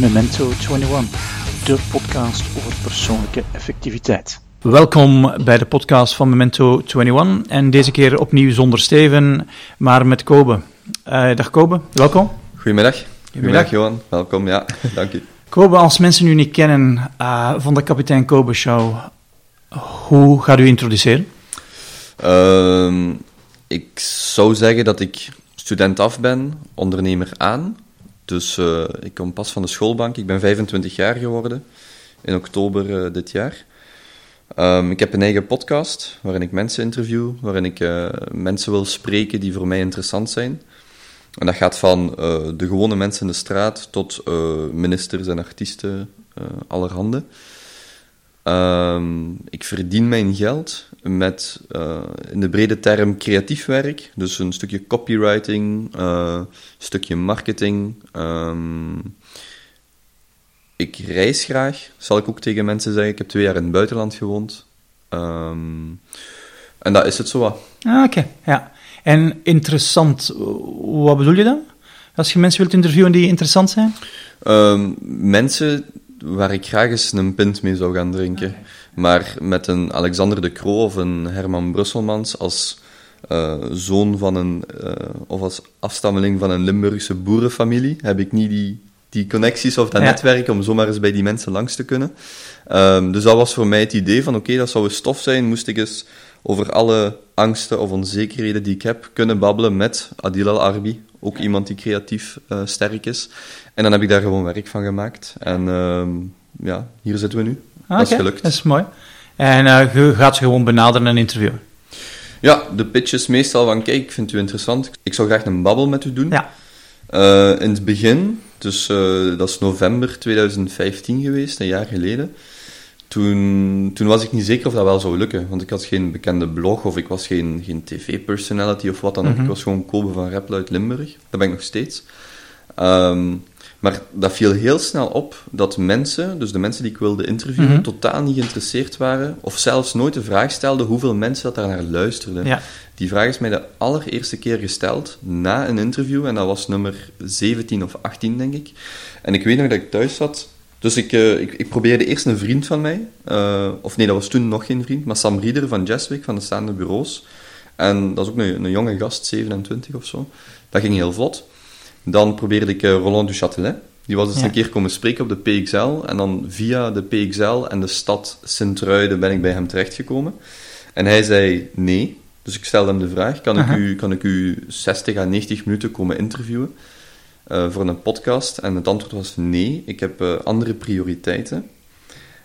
Memento 21, de podcast over persoonlijke effectiviteit. Welkom bij de podcast van Memento 21 en deze keer opnieuw zonder Steven, maar met Kobe. Uh, dag Kobe, welkom. Goedemiddag. Goedemiddag Johan, welkom, ja, dank u. Kobe, als mensen u niet kennen uh, van de Kapitein Kobe Show, hoe gaat u introduceren? Uh, ik zou zeggen dat ik student af ben, ondernemer aan. Dus uh, ik kom pas van de schoolbank. Ik ben 25 jaar geworden in oktober uh, dit jaar. Um, ik heb een eigen podcast waarin ik mensen interview, waarin ik uh, mensen wil spreken die voor mij interessant zijn. En dat gaat van de gewone mensen in de straat tot ministers en artiesten allerhande. Um, ik verdien mijn geld met uh, in de brede term creatief werk. Dus een stukje copywriting, uh, een stukje marketing. Um, ik reis graag, zal ik ook tegen mensen zeggen. Ik heb twee jaar in het buitenland gewoond. Um, en dat is het zo wat. Ah, Oké, okay. ja. En interessant, wat bedoel je dan? Als je mensen wilt interviewen die interessant zijn? mensen waar ik graag eens een pint mee zou gaan drinken. Maar met een Alexander de Croo of een Herman Brusselmans als uh, zoon van een, uh, of als afstammeling van een Limburgse boerenfamilie, heb ik niet die, die connecties of dat ja. netwerk om zomaar eens bij die mensen langs te kunnen. Um, dus dat was voor mij het idee van, oké, okay, dat zou een stof zijn, moest ik eens over alle angsten of onzekerheden die ik heb kunnen babbelen met Adil Al-Arbi, ook iemand die creatief uh, sterk is. En dan heb ik daar gewoon werk van gemaakt. En uh, ja, hier zitten we nu. Ah, dat is gelukt. Dat is mooi. En uh, je gaat ze gewoon benaderen en interviewen? Ja, de pitch is meestal van, kijk, ik vind u interessant. Ik zou graag een babbel met u doen. Ja. Uh, in het begin, dus dat is november 2015 geweest, een jaar geleden toen, toen was ik niet zeker of dat wel zou lukken. Want ik had geen bekende blog of ik was geen, geen tv-personality of wat dan ook. Mm -hmm. Ik was gewoon Kobe van Rappel uit Limburg. Dat ben ik nog steeds. Um, maar dat viel heel snel op dat mensen, dus de mensen die ik wilde interviewen, mm -hmm. totaal niet geïnteresseerd waren. Of zelfs nooit de vraag stelden hoeveel mensen dat daar naar luisterden. Ja. Die vraag is mij de allereerste keer gesteld na een interview. En dat was nummer 17 of 18, denk ik. En ik weet nog dat ik thuis zat dus ik, uh, ik, ik, probeerde eerst een vriend van mij, uh, of nee, dat was toen nog geen vriend, maar Sam Rieder van Jeswick, van de staande bureaus. En dat is ook een, een jonge gast, 27 of zo. Dat ging heel vlot. Dan probeerde ik uh, Roland du Châtelet. Die was eens ja. een keer komen spreken op de PXL. En dan via de PXL en de stad Sint-Truiden ben ik bij hem terechtgekomen. En hij zei nee. Dus ik stelde hem de vraag, kan, -huh. ik, u, kan ik u 60 à 90 minuten komen interviewen? Uh, voor een podcast? En het antwoord was nee, ik heb uh, andere prioriteiten.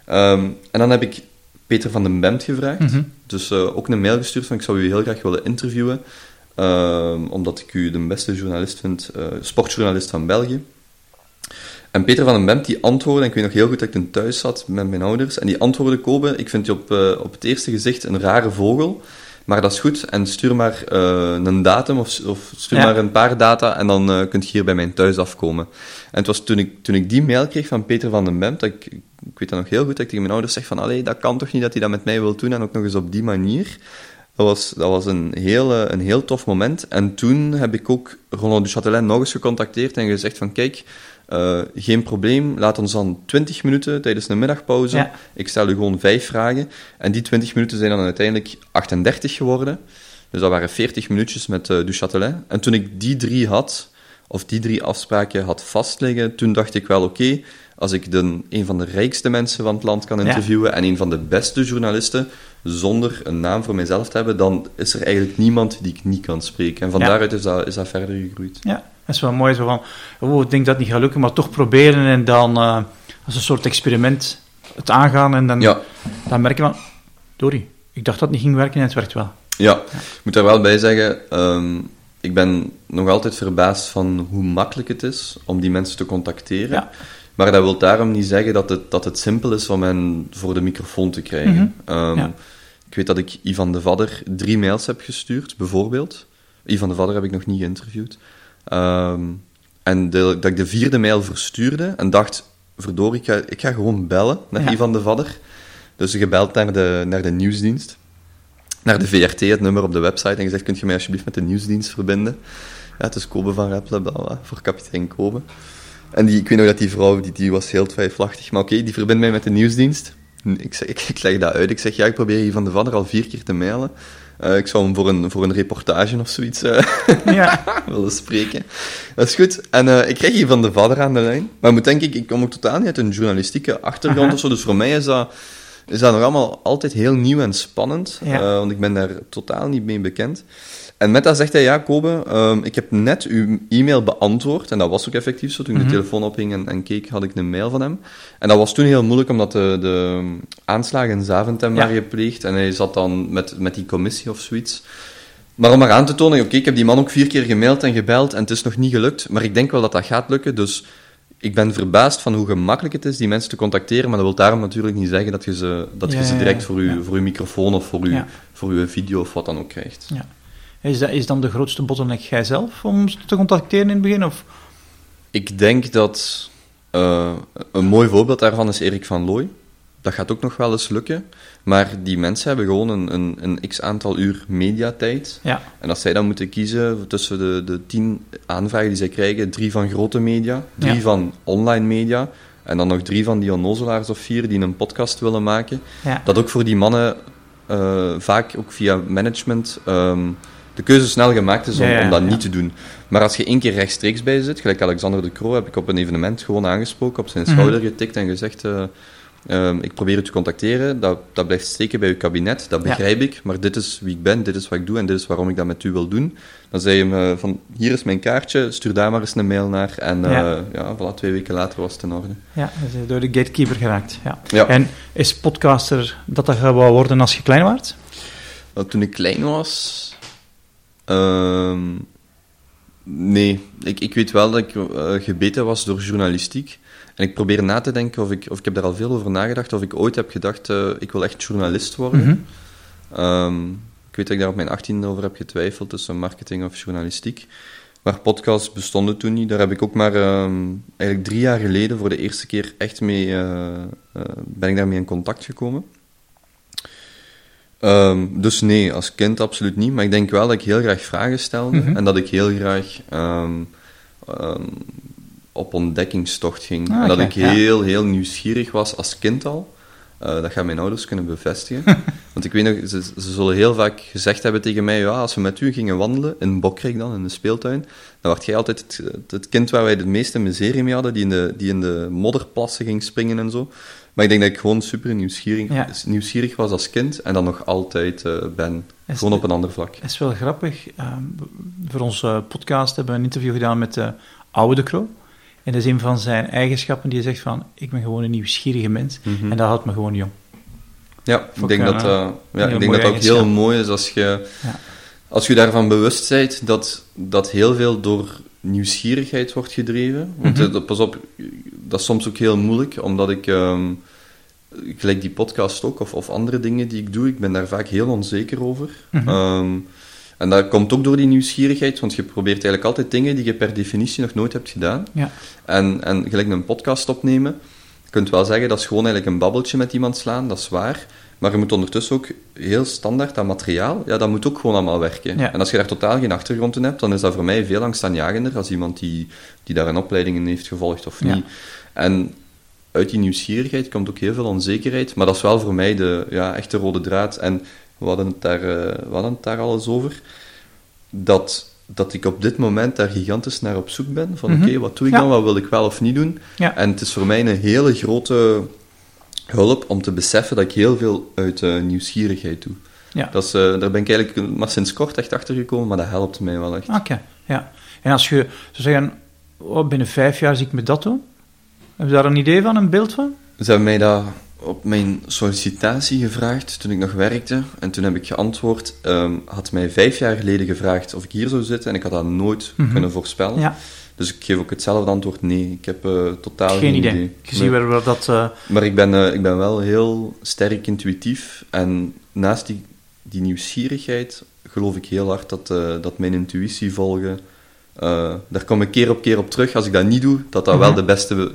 Um, en dan heb ik Peter van den Bemt gevraagd. Mm -hmm. Dus uh, ook een mail gestuurd van ik zou u heel graag willen interviewen. Um, omdat ik u de beste journalist vind, sportjournalist van België. En Peter van den Bemt die antwoordde, en ik weet nog heel goed dat ik toen thuis zat met mijn ouders, en die antwoordde Kobe, ik vind je op, op het eerste gezicht een rare vogel, maar dat is goed. En stuur maar uh, een datum of, of stuur ja. maar een paar data en dan uh, kunt je hier bij mijn thuis afkomen. En het was toen ik, toen ik die mail kreeg van Peter van den Bemt, dat ik, ik weet dat nog heel goed, dat ik tegen mijn ouders zeg van, allee, dat kan toch niet dat hij dat met mij wil doen en ook nog eens op die manier. Dat was, dat was een, heel, een heel tof moment. En toen heb ik ook Roland du Châtelain nog eens gecontacteerd en gezegd van, kijk, uh, geen probleem, laat ons dan 20 minuten tijdens een middagpauze. Ja. Ik stel u gewoon vijf vragen. En die 20 minuten zijn dan uiteindelijk 38 geworden. Dus dat waren 40 minuutjes met uh, Du Châtelet. En toen ik die drie had, of die drie afspraken had vastliggen, toen dacht ik wel, oké, okay, als ik de, een van de rijkste mensen van het land kan interviewen ja. en een van de beste journalisten, zonder een naam voor mijzelf te hebben, dan is er eigenlijk niemand die ik niet kan spreken. En van Ja. daaruit is dat, is dat verder gegroeid. Ja, dat is wel mooi. Zo van, oh, ik denk dat het niet gaat lukken, maar toch proberen en dan uh, als een soort experiment het aangaan. En dan, Ja. dan merk je van, Dori, ik dacht dat het niet ging werken en het werkt wel. Ja, ik moet daar wel bij zeggen, ehm, ik ben nog altijd verbaasd van hoe makkelijk het is om die mensen te contacteren. Ja. Maar dat wil daarom niet zeggen dat het, dat het simpel is om hen voor de microfoon te krijgen. Mhm. Ehm. Ik weet dat ik Ivan de Vadder drie mails heb gestuurd, bijvoorbeeld. Ivan de Vadder heb ik nog niet geïnterviewd. Ehm, en de, dat ik de vierde mail verstuurde en dacht, verdorie, ik ga, ik ga gewoon bellen naar Ja. Ivan de Vadder. Dus gebeld naar de, naar de nieuwsdienst, naar de VRT, het nummer op de website, en gezegd, kunt je mij alsjeblieft met de nieuwsdienst verbinden? Ja, het is Kobe van Rappelen, bla, bla, voor kapitein Kobe. En die, ik weet nog dat die vrouw, die, die was heel twijfelachtig. Maar oké, die verbindt mij met de nieuwsdienst. Ik, zeg, ik, ik leg dat uit. Ik zeg, ja, ik probeer hier van de Vader al vier keer te mailen. Uh, ik zou hem voor een, voor een reportage of zoiets uh, ja. willen spreken. Dat is goed. En uh, ik krijg hier van de vader aan de lijn. Maar moet denk ik, ik kom ook totaal niet uit een journalistieke achtergrond Aha. of zo. Dus voor mij is dat, is dat nog allemaal altijd heel nieuw en spannend. Ja. want ik ben daar totaal niet mee bekend. En met dat zegt hij, ja, Kobe, um, ik heb net uw e-mail beantwoord. En dat was ook effectief zo. Toen ik mm -hmm. de telefoon ophing en, en, keek, had ik een mail van hem. En dat was toen heel moeilijk, omdat de, de aanslagen in Zaventem ja. waren gepleegd. En hij zat dan met, met die commissie of zoiets. Maar om maar aan te tonen, oké, ik heb die man ook vier keer gemaild en gebeld en het is nog niet gelukt. Maar ik denk wel dat dat gaat lukken, dus ik ben verbaasd van hoe gemakkelijk het is die mensen te contacteren, maar dat wil daarom natuurlijk niet zeggen dat je ze, dat je ze direct voor, je, voor uw microfoon of voor, uw, voor uw video of wat dan ook krijgt. Ja. Is dat is dan de grootste bottleneck jijzelf om ze te contacteren in het begin? Of? Ik denk dat uh, een mooi voorbeeld daarvan is Erik van Looy. Dat gaat ook nog wel eens lukken. Maar die mensen hebben gewoon een, een, een x aantal uur mediatijd. Ja. En als zij dan moeten kiezen tussen de, de tien aanvragen die zij krijgen, drie van grote media, drie ja. van online media, en dan nog drie van die onnozelaars of vier die een podcast willen maken, ja. dat ook voor die mannen uh, vaak ook via management um, de keuze snel gemaakt is om, ja, om dat niet te doen. Maar als je één keer rechtstreeks bij zit, gelijk Alexander de Croo, heb ik op een evenement gewoon aangesproken, op zijn Mhm. schouder getikt en gezegd: uh, um, Ik probeer u te contacteren, dat, dat blijft steken bij uw kabinet, dat Ja. begrijp ik, maar dit is wie ik ben, dit is wat ik doe en dit is waarom ik dat met u wil doen. Dan zei hij me: van, Hier is mijn kaartje, stuur daar maar eens een mail naar. En uh, Ja. ja, voilà, twee weken later was het in orde. Ja, is door de gatekeeper geraakt. Ja. Ja. En is podcaster dat dat wou worden als je klein? Want toen ik klein was. Ehm, nee, ik, ik weet wel dat ik eh, gebeten was door journalistiek. En ik probeer na te denken of ik, of ik heb daar al veel over nagedacht, of ik ooit heb gedacht, eh, ik wil echt journalist worden. Mhm. Ehm, ik weet dat ik daar op mijn 18 over heb getwijfeld tussen marketing of journalistiek. Maar podcasts bestonden toen niet. Daar heb ik ook maar ehm, eigenlijk drie jaar geleden voor de eerste keer echt mee, eh, ben ik daarmee in contact gekomen. Ehm, dus nee, als kind absoluut niet. Maar ik denk wel dat ik heel graag vragen stelde Mhm. en dat ik heel graag ehm, ehm, op ontdekkingstocht ging. Ah, en dat ik ja. heel, heel nieuwsgierig was als kind al. Eh, dat gaan mijn ouders kunnen bevestigen. Want ik weet nog, ze, ze zullen heel vaak gezegd hebben tegen mij, ja, als we met u gingen wandelen, in Bokrijk dan, in de speeltuin, dan werd jij altijd het, het- het kind waar wij de meeste miserie mee hadden, die in, de, die in de modderplassen ging springen en zo. Maar ik denk dat ik gewoon super nieuwsgierig, Ja. nieuwsgierig was als kind en dan nog altijd eh, ben. Is gewoon de- op een ander vlak. Is wel grappig. Ehm, voor onze podcast hebben we een interview gedaan met de oude de Dat is een van zijn eigenschappen die hij zegt van, ik ben gewoon een nieuwsgierige mens. Mhm. En dat houdt me gewoon jong. Ja, ik denk dat, eh, ja, ik denk mooie dat dat ook heel mooi is als je, Ja. als je daarvan bewust bent dat, dat heel veel door nieuwsgierigheid wordt gedreven. Want eh, pas op, dat is soms ook heel moeilijk, omdat ik, ehm, gelijk die podcast ook, of, of andere dingen die ik doe, ik ben daar vaak heel onzeker over. Ehm, en dat komt ook door die nieuwsgierigheid, want je probeert eigenlijk altijd dingen die je per definitie nog nooit hebt gedaan. Ja. En, en gelijk een podcast opnemen, je kunt wel zeggen dat is gewoon eigenlijk een babbeltje met iemand slaan, dat is waar. Maar je moet ondertussen ook heel standaard dat materiaal, ja, dat moet ook gewoon allemaal werken. Ja. En als je daar totaal geen achtergrond in hebt, dan is dat voor mij veel angstaanjagender als iemand die, die daar een opleiding in heeft gevolgd of Ja. niet. En uit die nieuwsgierigheid komt ook heel veel onzekerheid, maar dat is wel voor mij de ja, echte rode draad. En we hadden het daar, eh, we hadden het daar al eens over, dat, dat ik op dit moment daar gigantisch naar op zoek ben. Van Mhm. oké, wat doe ik Ja. dan, wat wil ik wel of niet doen? Ja. En het is voor mij een hele grote hulp om te beseffen dat ik heel veel uit eh, nieuwsgierigheid doe. Ja. Dat is, eh, daar ben ik eigenlijk maar sinds kort echt achter gekomen, maar dat helpt mij wel echt. Oké, ja. En als je zou zeggen, oh, binnen vijf jaar zie ik me dat doen, heb je daar een idee van, een beeld van? Ze hebben mij dat op mijn sollicitatie gevraagd toen ik nog werkte. En toen heb ik geantwoord, ehm, had mij vijf jaar geleden gevraagd of ik hier zou zitten en ik had dat nooit Mhm. kunnen voorspellen. Ja, Dus ik geef ook hetzelfde antwoord, nee. Ik heb eh, totaal geen idee. Ik Nee. zie waar, waar dat... eh, Maar ik ben, eh, ik ben wel heel sterk intuïtief. En naast die, die nieuwsgierigheid geloof ik heel hard dat, dat mijn intuïtie volgen... daar kom ik keer op keer op terug. Als ik dat niet doe, dat dat wel Mhm. de beste,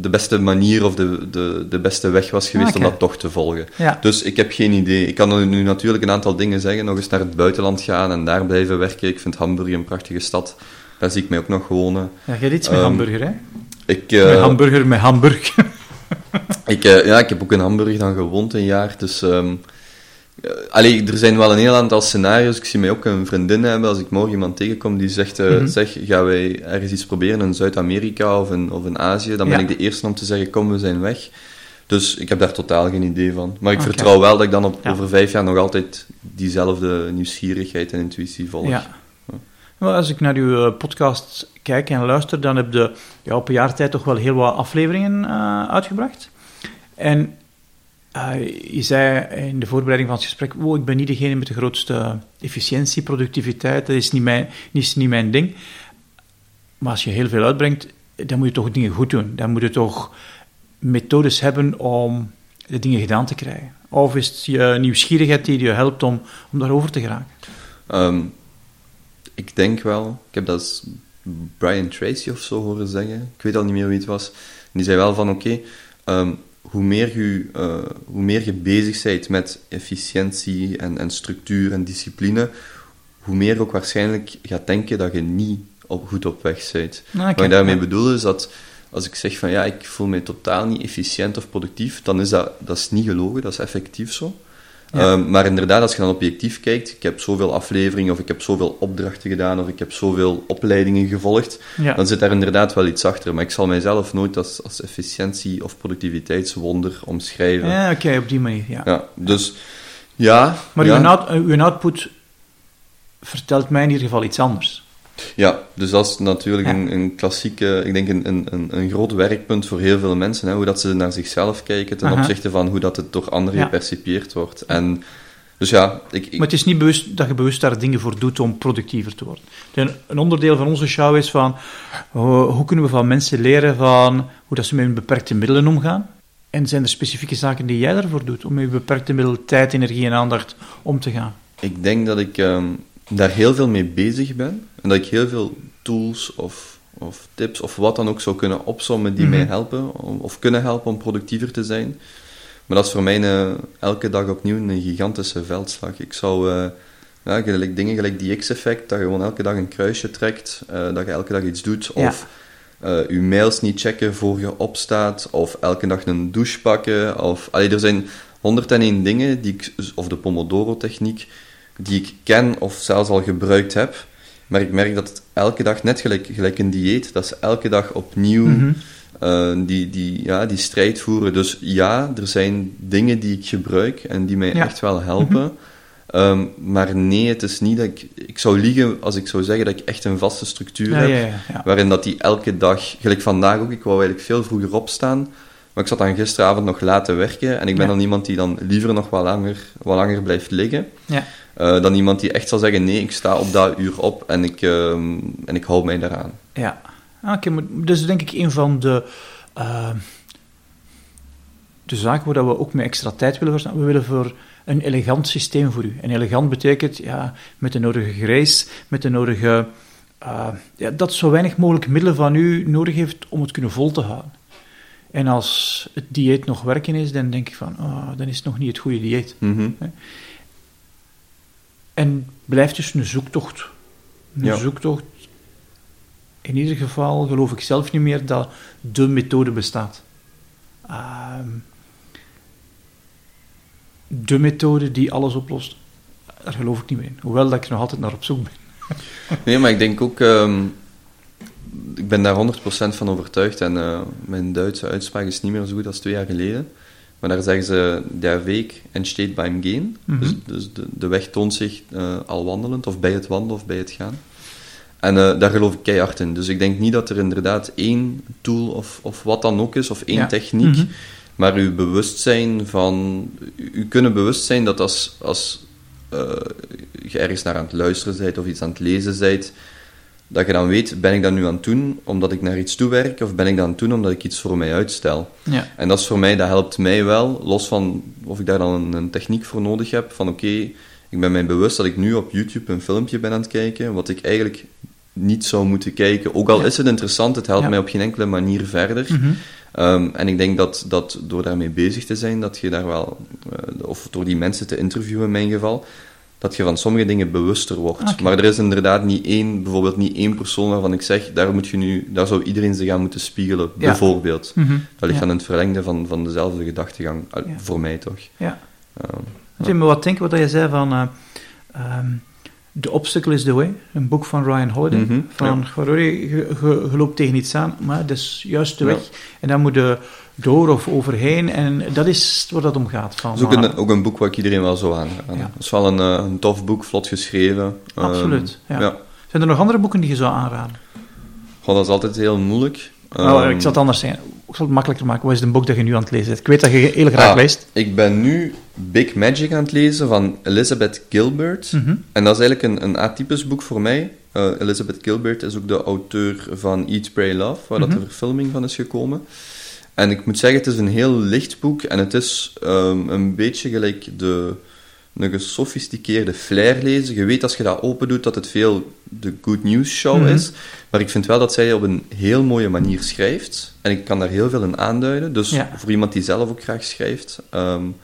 de beste manier of de, de, de beste weg was geweest om Oké. dat toch te volgen. ja, Dus ik heb geen idee. Ik kan nu natuurlijk een aantal dingen zeggen. Nog eens naar het buitenland gaan en daar blijven werken. Ik vind Hamburg een prachtige stad. daar zie ik mij ook nog wonen. Ja, jij iets met Ehm, hamburger, hè? Ik, met eh, hamburger, met Hamburg. ik, eh, ja, ik heb ook in Hamburg dan gewoond een jaar, dus... ehm, eh, allee, er zijn wel een heel aantal scenario's. Ik zie mij ook een vriendin hebben als ik morgen iemand tegenkom die zegt: eh, Mhm. zeg, gaan wij ergens iets proberen in Zuid-Amerika of in, of in Azië? Dan ben Ja. ik de eerste om te zeggen: kom, we zijn weg. Dus ik heb daar totaal geen idee van. Maar ik vertrouw wel dat ik dan op, Ja. over vijf jaar nog altijd diezelfde nieuwsgierigheid en intuïtie volg. Ja. Als ik naar uw eh, podcast kijk en luister, dan heb je ja, op een jaar tijd toch wel heel wat afleveringen eh, uitgebracht. En eh, je zei in de voorbereiding van het gesprek, oh, ik ben niet degene met de grootste efficiëntie, productiviteit, dat is niet mijn, is niet mijn ding. Maar als je heel veel uitbrengt, dan moet je toch dingen goed doen. Dan moet je toch methodes hebben om de dingen gedaan te krijgen. Of is het je nieuwsgierigheid die je helpt om, om daarover te geraken? Ehm, ik denk wel, ik heb dat Brian Tracy of zo horen zeggen, ik weet al niet meer wie het was. Die zei wel van oké, ehm, hoe, meer je, eh, hoe meer je bezig bent met efficiëntie en, en structuur en discipline, hoe meer je ook waarschijnlijk gaat denken dat je niet op, goed op weg bent. Nou. Wat ik daarmee bedoel is dat als ik zeg van ja, ik voel mij totaal niet efficiënt of productief, dan is dat, dat is niet gelogen, dat is effectief zo. Ja. Ehm, maar inderdaad, als je dan objectief kijkt, ik heb zoveel afleveringen, of ik heb zoveel opdrachten gedaan, of ik heb zoveel opleidingen gevolgd, Ja. dan zit daar inderdaad wel iets achter. Maar ik zal mijzelf nooit als, als efficiëntie- of productiviteitswonder omschrijven. Ja, oké, op die manier, ja. Ja, dus ja. Maar ja, uw, out- uw output vertelt mij in ieder geval iets anders. Ja, dus dat is natuurlijk Ja. een, een klassieke, ik denk een, een, een, groot werkpunt voor heel veel mensen, hè, hoe dat ze naar zichzelf kijken ten Aha. opzichte van hoe dat het door anderen Ja. gepercipieerd wordt. En, dus ja, ik, ik- Maar het is niet bewust dat je bewust daar dingen voor doet om productiever te worden. Een, een onderdeel van onze show is van hoe, hoe kunnen we van mensen leren van hoe dat ze met hun beperkte middelen omgaan. En zijn er specifieke zaken die jij daarvoor doet om met je beperkte middelen tijd, energie en aandacht om te gaan? Ik denk dat ik ehm, daar heel veel mee bezig ben. En dat ik heel veel tools of, of tips of wat dan ook zou kunnen opzommen die Mhm. mij helpen, om, of kunnen helpen om productiever te zijn. Maar dat is voor mij een- elke dag opnieuw een gigantische veldslag. Ik zou eh, ja, gelijk, dingen gelijk die X-effect, dat je gewoon elke dag een kruisje trekt, eh, dat je elke dag iets doet, Ja. of eh, je mails niet checken voor je opstaat, of elke dag een douche pakken, of... Allee, er zijn 101 dingen, die ik, of de Pomodoro-techniek, die ik ken of zelfs al gebruikt heb, maar ik merk dat het elke dag, net gelijk, gelijk een dieet, dat ze elke dag opnieuw Mhm. eh, die, die, ja, die strijd voeren. Dus ja, er zijn dingen die ik gebruik en die mij Ja. Mhm. echt wel helpen. Ehm, maar nee, het is niet dat ik... Ik zou liegen als ik zou zeggen dat ik echt een vaste structuur Ja, heb, ja, waarin dat die elke dag... Gelijk vandaag ook, ik wou eigenlijk veel vroeger opstaan, maar ik zat dan gisteravond nog laten werken en ik ben dan iemand die dan liever nog wat langer, wat langer blijft liggen. Ja. Eh, dan iemand die echt zal zeggen, nee, ik sta op dat uur op en ik, ehm, en ik hou mij daaraan. Ja, Ah, oké, maar dat is denk ik een van de, eh, de zaken waar dat we ook met extra tijd willen verstaan. We willen voor een elegant systeem voor u. En elegant betekent ja, met de nodige grace, met de nodige. eh, ja, dat zo weinig mogelijk middelen van u nodig heeft om het kunnen vol te houden. En als het dieet nog werken is, dan denk ik van, oh, dan is het nog niet het goede dieet. Mhm. En blijft dus een zoektocht. Een Ja. zoektocht. In ieder geval geloof ik zelf niet meer dat de methode bestaat. Ehm, de methode die alles oplost, daar geloof ik niet meer in. Hoewel dat ik nog altijd naar op zoek ben. Nee, maar ik denk ook... ehm, ik ben daar 100% van overtuigd. En eh, mijn Duitse uitspraak is niet meer zo goed als twee jaar geleden. Maar daar zeggen ze... Der Weg entsteht beim Gehen. Mhm. Dus, dus de, de weg toont zich eh, al wandelend, of bij het wandelen, of bij het gaan. En eh, daar geloof ik keihard in. Dus ik denk niet dat er inderdaad één tool of, of wat dan ook is, of één Ja. techniek, Mhm. maar uw bewustzijn van... U, u kunnen bewust zijn dat als, als eh, je ergens naar aan het luisteren bent of iets aan het lezen bent, dat je dan weet, ben ik dat nu aan het doen omdat ik naar iets toe werk, of ben ik dat aan het doen omdat ik iets voor mij uitstel? Ja. En dat is voor mij, dat helpt mij wel, los van of ik daar dan een, een techniek voor nodig heb, van oké, ik ben mij bewust dat ik nu op YouTube een filmpje ben aan het kijken, wat ik eigenlijk niet zou moeten kijken. Ook al Ja. is het interessant, het helpt Ja. mij op geen enkele manier verder. Mhm. Ehm, en ik denk dat, dat door daarmee bezig te zijn, dat je daar wel, eh, of door die mensen te interviewen in mijn geval, dat je van sommige dingen bewuster wordt. Maar er is inderdaad niet één, bijvoorbeeld niet één persoon waarvan ik zeg, daar, moet je nu, daar zou iedereen zich aan moeten spiegelen, bijvoorbeeld. Mm Dat ligt ja. aan het verlengde van, van dezelfde gedachtegang, voor mij toch. Ja. Um, me wat denken wat je zei van... Uh, um, The Obstacle is the Way, een boek van Ryan Holiday. Mm -hmm, van, ja. je, je, je, loopt tegen iets aan, maar dat is juist de weg. En dan moet je door of overheen. En dat is waar dat om gaat. Van, dat is ook een, ook een boek wat ik iedereen wel zo aan. Ja. Dat is wel een, eh, een tof boek, vlot geschreven. Absoluut, um, ja. Zijn er nog andere boeken die je zou aanraden? Goh, dat is altijd heel moeilijk. Um, ik zal het anders zijn. Ik zal het makkelijker maken. Wat is het boek dat je nu aan het lezen bent? Ik weet dat je heel graag ah, leest. Ik ben nu Big Magic aan het lezen van Elizabeth Gilbert. Mm -hmm. En dat is eigenlijk een, een atypisch boek voor mij. Uh, Elizabeth Gilbert is ook de auteur van Eat, Pray, Love, waar mm -hmm. dat de verfilming van is gekomen. En ik moet zeggen, het is een heel licht boek en het is um, een beetje gelijk de, een gesofisticeerde flair lezen. Je weet als je dat open doet dat het veel de good news show mm -hmm. is. Maar ik vind wel dat zij op een heel mooie manier schrijft. En ik kan daar heel veel in aanduiden. Dus ja. voor iemand die zelf ook graag schrijft, um,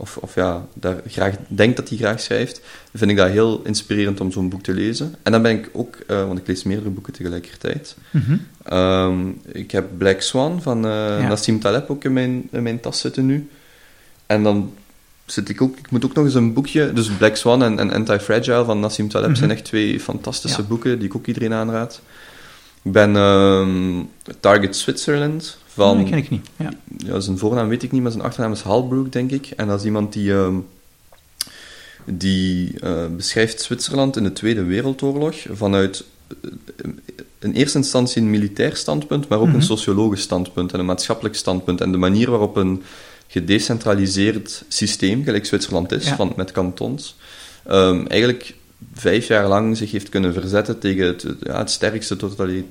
of, of ja, daar graag denkt dat hij graag schrijft, vind ik dat heel inspirerend om zo'n boek te lezen. En dan ben ik ook, uh, want ik lees meerdere boeken tegelijkertijd. Mm -hmm. um, ik heb Black Swan van uh, ja. Nassim Taleb ook in mijn, in mijn tas zitten nu. En dan zit ik ook, ik moet ook nog eens een boekje, dus Black Swan en, en Anti-Fragile van Nassim Taleb mm -hmm. zijn echt twee fantastische ja. boeken die ik ook iedereen aanraad. Ik ben um, Target Switzerland van... Dat ken ik niet, ja. ja. Zijn voornaam weet ik niet, maar zijn achternaam is Halbrook, denk ik. En dat is iemand die... Um, die uh, beschrijft Zwitserland in de Tweede Wereldoorlog vanuit uh, in eerste instantie een militair standpunt, maar ook mm -hmm. een sociologisch standpunt en een maatschappelijk standpunt. En de manier waarop een gedecentraliseerd systeem, gelijk Zwitserland is, ja. van, met kantons, um, eigenlijk vijf jaar lang zich heeft kunnen verzetten tegen het, ja, het sterkste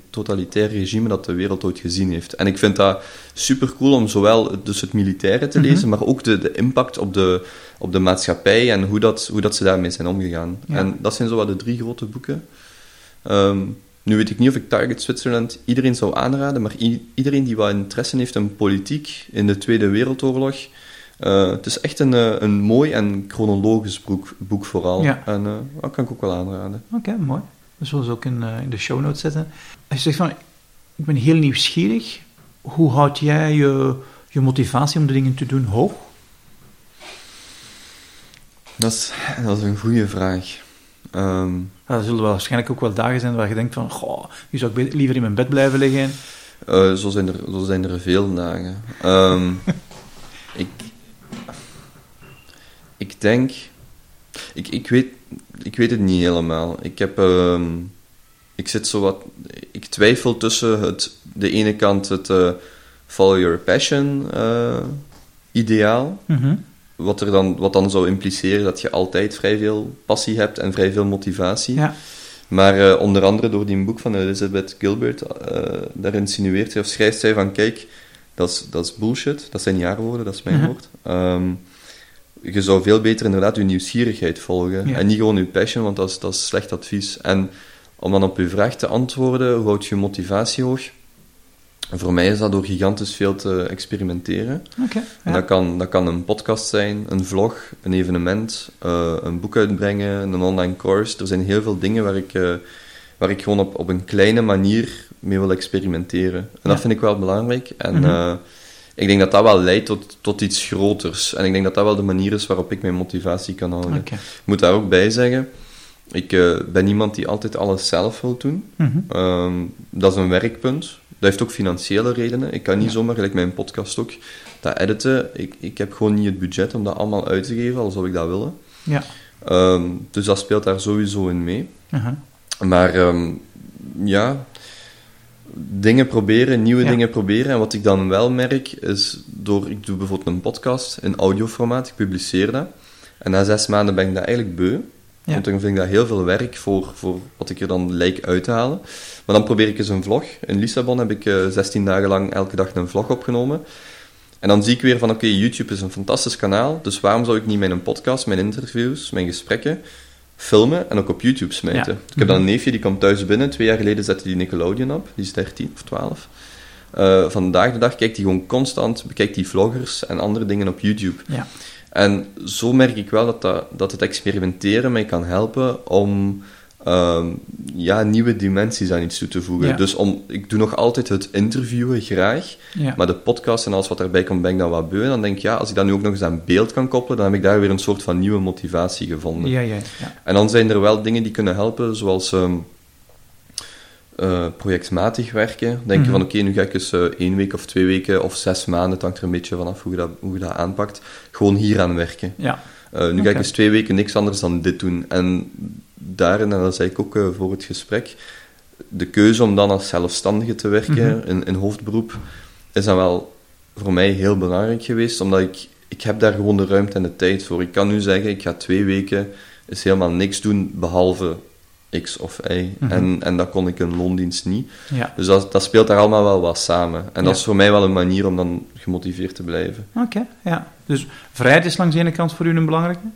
totalitair regime dat de wereld ooit gezien heeft. En ik vind dat super cool om zowel dus het militaire te lezen, mm -hmm. maar ook de, de impact op de, op de maatschappij en hoe dat, hoe dat ze daarmee zijn omgegaan. Ja. En dat zijn zo wat de drie grote boeken. Um, nu weet ik niet of ik Target Switzerland iedereen zou aanraden, maar iedereen die wat interesse heeft in politiek in de Tweede Wereldoorlog, uh, het is echt een, een mooi en chronologisch boek, boek vooral. Ja. En uh, dat kan ik ook wel aanraden. Oké, okay, mooi. We zullen ze ook in, uh, in de show notes zetten. Als je zegt van, ik ben heel nieuwsgierig, hoe houd jij je, je motivatie om de dingen te doen hoog? Dat is, dat is een goede vraag. Um, ja, er zullen waarschijnlijk ook wel dagen zijn waar je denkt van, goh, nu zou ik liever in mijn bed blijven liggen. Uh, zo, zijn er, zo zijn er veel dagen. Um, ik, ik denk... Ik, ik, weet, ik weet het niet helemaal. Ik heb... Um, ik zit zo wat... Ik twijfel tussen het, de ene kant het uh, follow your passion uh, ideaal. Mm -hmm. wat, er dan, wat dan zou impliceren dat je altijd vrij veel passie hebt en vrij veel motivatie. Ja. Maar uh, onder andere door die boek van Elizabeth Gilbert, daar insinueert zij of schrijft zij van, kijk, dat is, dat is bullshit. Dat zijn jaarwoorden, dat is mijn uh -huh. woord. Um, je zou veel beter inderdaad je nieuwsgierigheid volgen. Ja. En niet gewoon je passion, want dat is, dat is slecht advies. En om dan op uw vraag te antwoorden, hoe houd je motivatie hoog? Voor mij is dat door gigantisch veel te experimenteren. Okay, ja. en dat, kan, dat kan een podcast zijn, een vlog, een evenement, uh, een boek uitbrengen, een online course. Er zijn heel veel dingen waar ik, uh, waar ik gewoon op, op een kleine manier mee wil experimenteren. En ja. dat vind ik wel belangrijk. En mm -hmm. uh, ik denk dat dat wel leidt tot, tot iets groters. En ik denk dat dat wel de manier is waarop ik mijn motivatie kan houden. Okay. Ik moet daar ook bij zeggen, ik uh, ben iemand die altijd alles zelf wil doen. Mm -hmm. um, dat is een werkpunt. Dat heeft ook financiële redenen. Ik kan niet ja. zomaar, gelijk mijn podcast ook, dat editen. Ik, ik heb gewoon niet het budget om dat allemaal uit te geven, al zou ik dat willen. Ja. Um, dus dat speelt daar sowieso in mee. Uh -huh. Maar um, ja, dingen proberen, nieuwe ja. dingen proberen. En wat ik dan wel merk, is door... Ik doe bijvoorbeeld een podcast in audioformaat, ik publiceer dat. En na zes maanden ben ik dat eigenlijk beu. Ja. Want dan vind ik dat heel veel werk voor, voor wat ik er dan lijk uit te halen. Maar dan probeer ik eens een vlog. In Lissabon heb ik uh, 16 dagen lang elke dag een vlog opgenomen. En dan zie ik weer van, oké, okay, YouTube is een fantastisch kanaal, dus waarom zou ik niet mijn podcast, mijn interviews, mijn gesprekken filmen en ook op YouTube smijten. Ja. Ik heb dan een neefje, die komt thuis binnen. Twee jaar geleden zette die Nickelodeon op. Die is 13 of 12. Uh, vandaag de dag kijkt hij gewoon constant, bekijkt hij vloggers en andere dingen op YouTube. Ja. En zo merk ik wel dat, dat, dat het experimenteren mij kan helpen om ehm, ja, nieuwe dimensies aan iets toe te voegen. Dus om, ik doe nog altijd het interviewen graag, maar de podcast en alles wat daarbij komt, ben ik dan wat beu. Dan denk ik, ja, als ik dat nu ook nog eens aan beeld kan koppelen, dan heb ik daar weer een soort van nieuwe motivatie gevonden. Ja, ja, En dan zijn er wel dingen die kunnen helpen, zoals... Ehm, uh, projectmatig werken. Denk je mhm. van oké, nu ga ik eens uh, één week of twee weken of zes maanden, het hangt er een beetje vanaf hoe je dat, hoe je dat aanpakt, gewoon hier aan werken. Ja. Uh, nu ga ik eens twee weken niks anders dan dit doen. En daarin, en dat zei ik ook voor het gesprek, de keuze om dan als zelfstandige te werken mhm. in, in hoofdberoep, is dan wel voor mij heel belangrijk geweest, omdat ik, ik heb daar gewoon de ruimte en de tijd voor. Ik kan nu zeggen, ik ga twee weken eens helemaal niks doen, behalve X of Y. Mhm. en, en dat kon ik in loondienst niet. Ja. Dus dat, dat speelt daar allemaal wel wat samen. En dat is voor mij wel een manier om dan gemotiveerd te blijven. Oké, ja. Dus vrijheid is langs de ene kant voor u een belangrijke?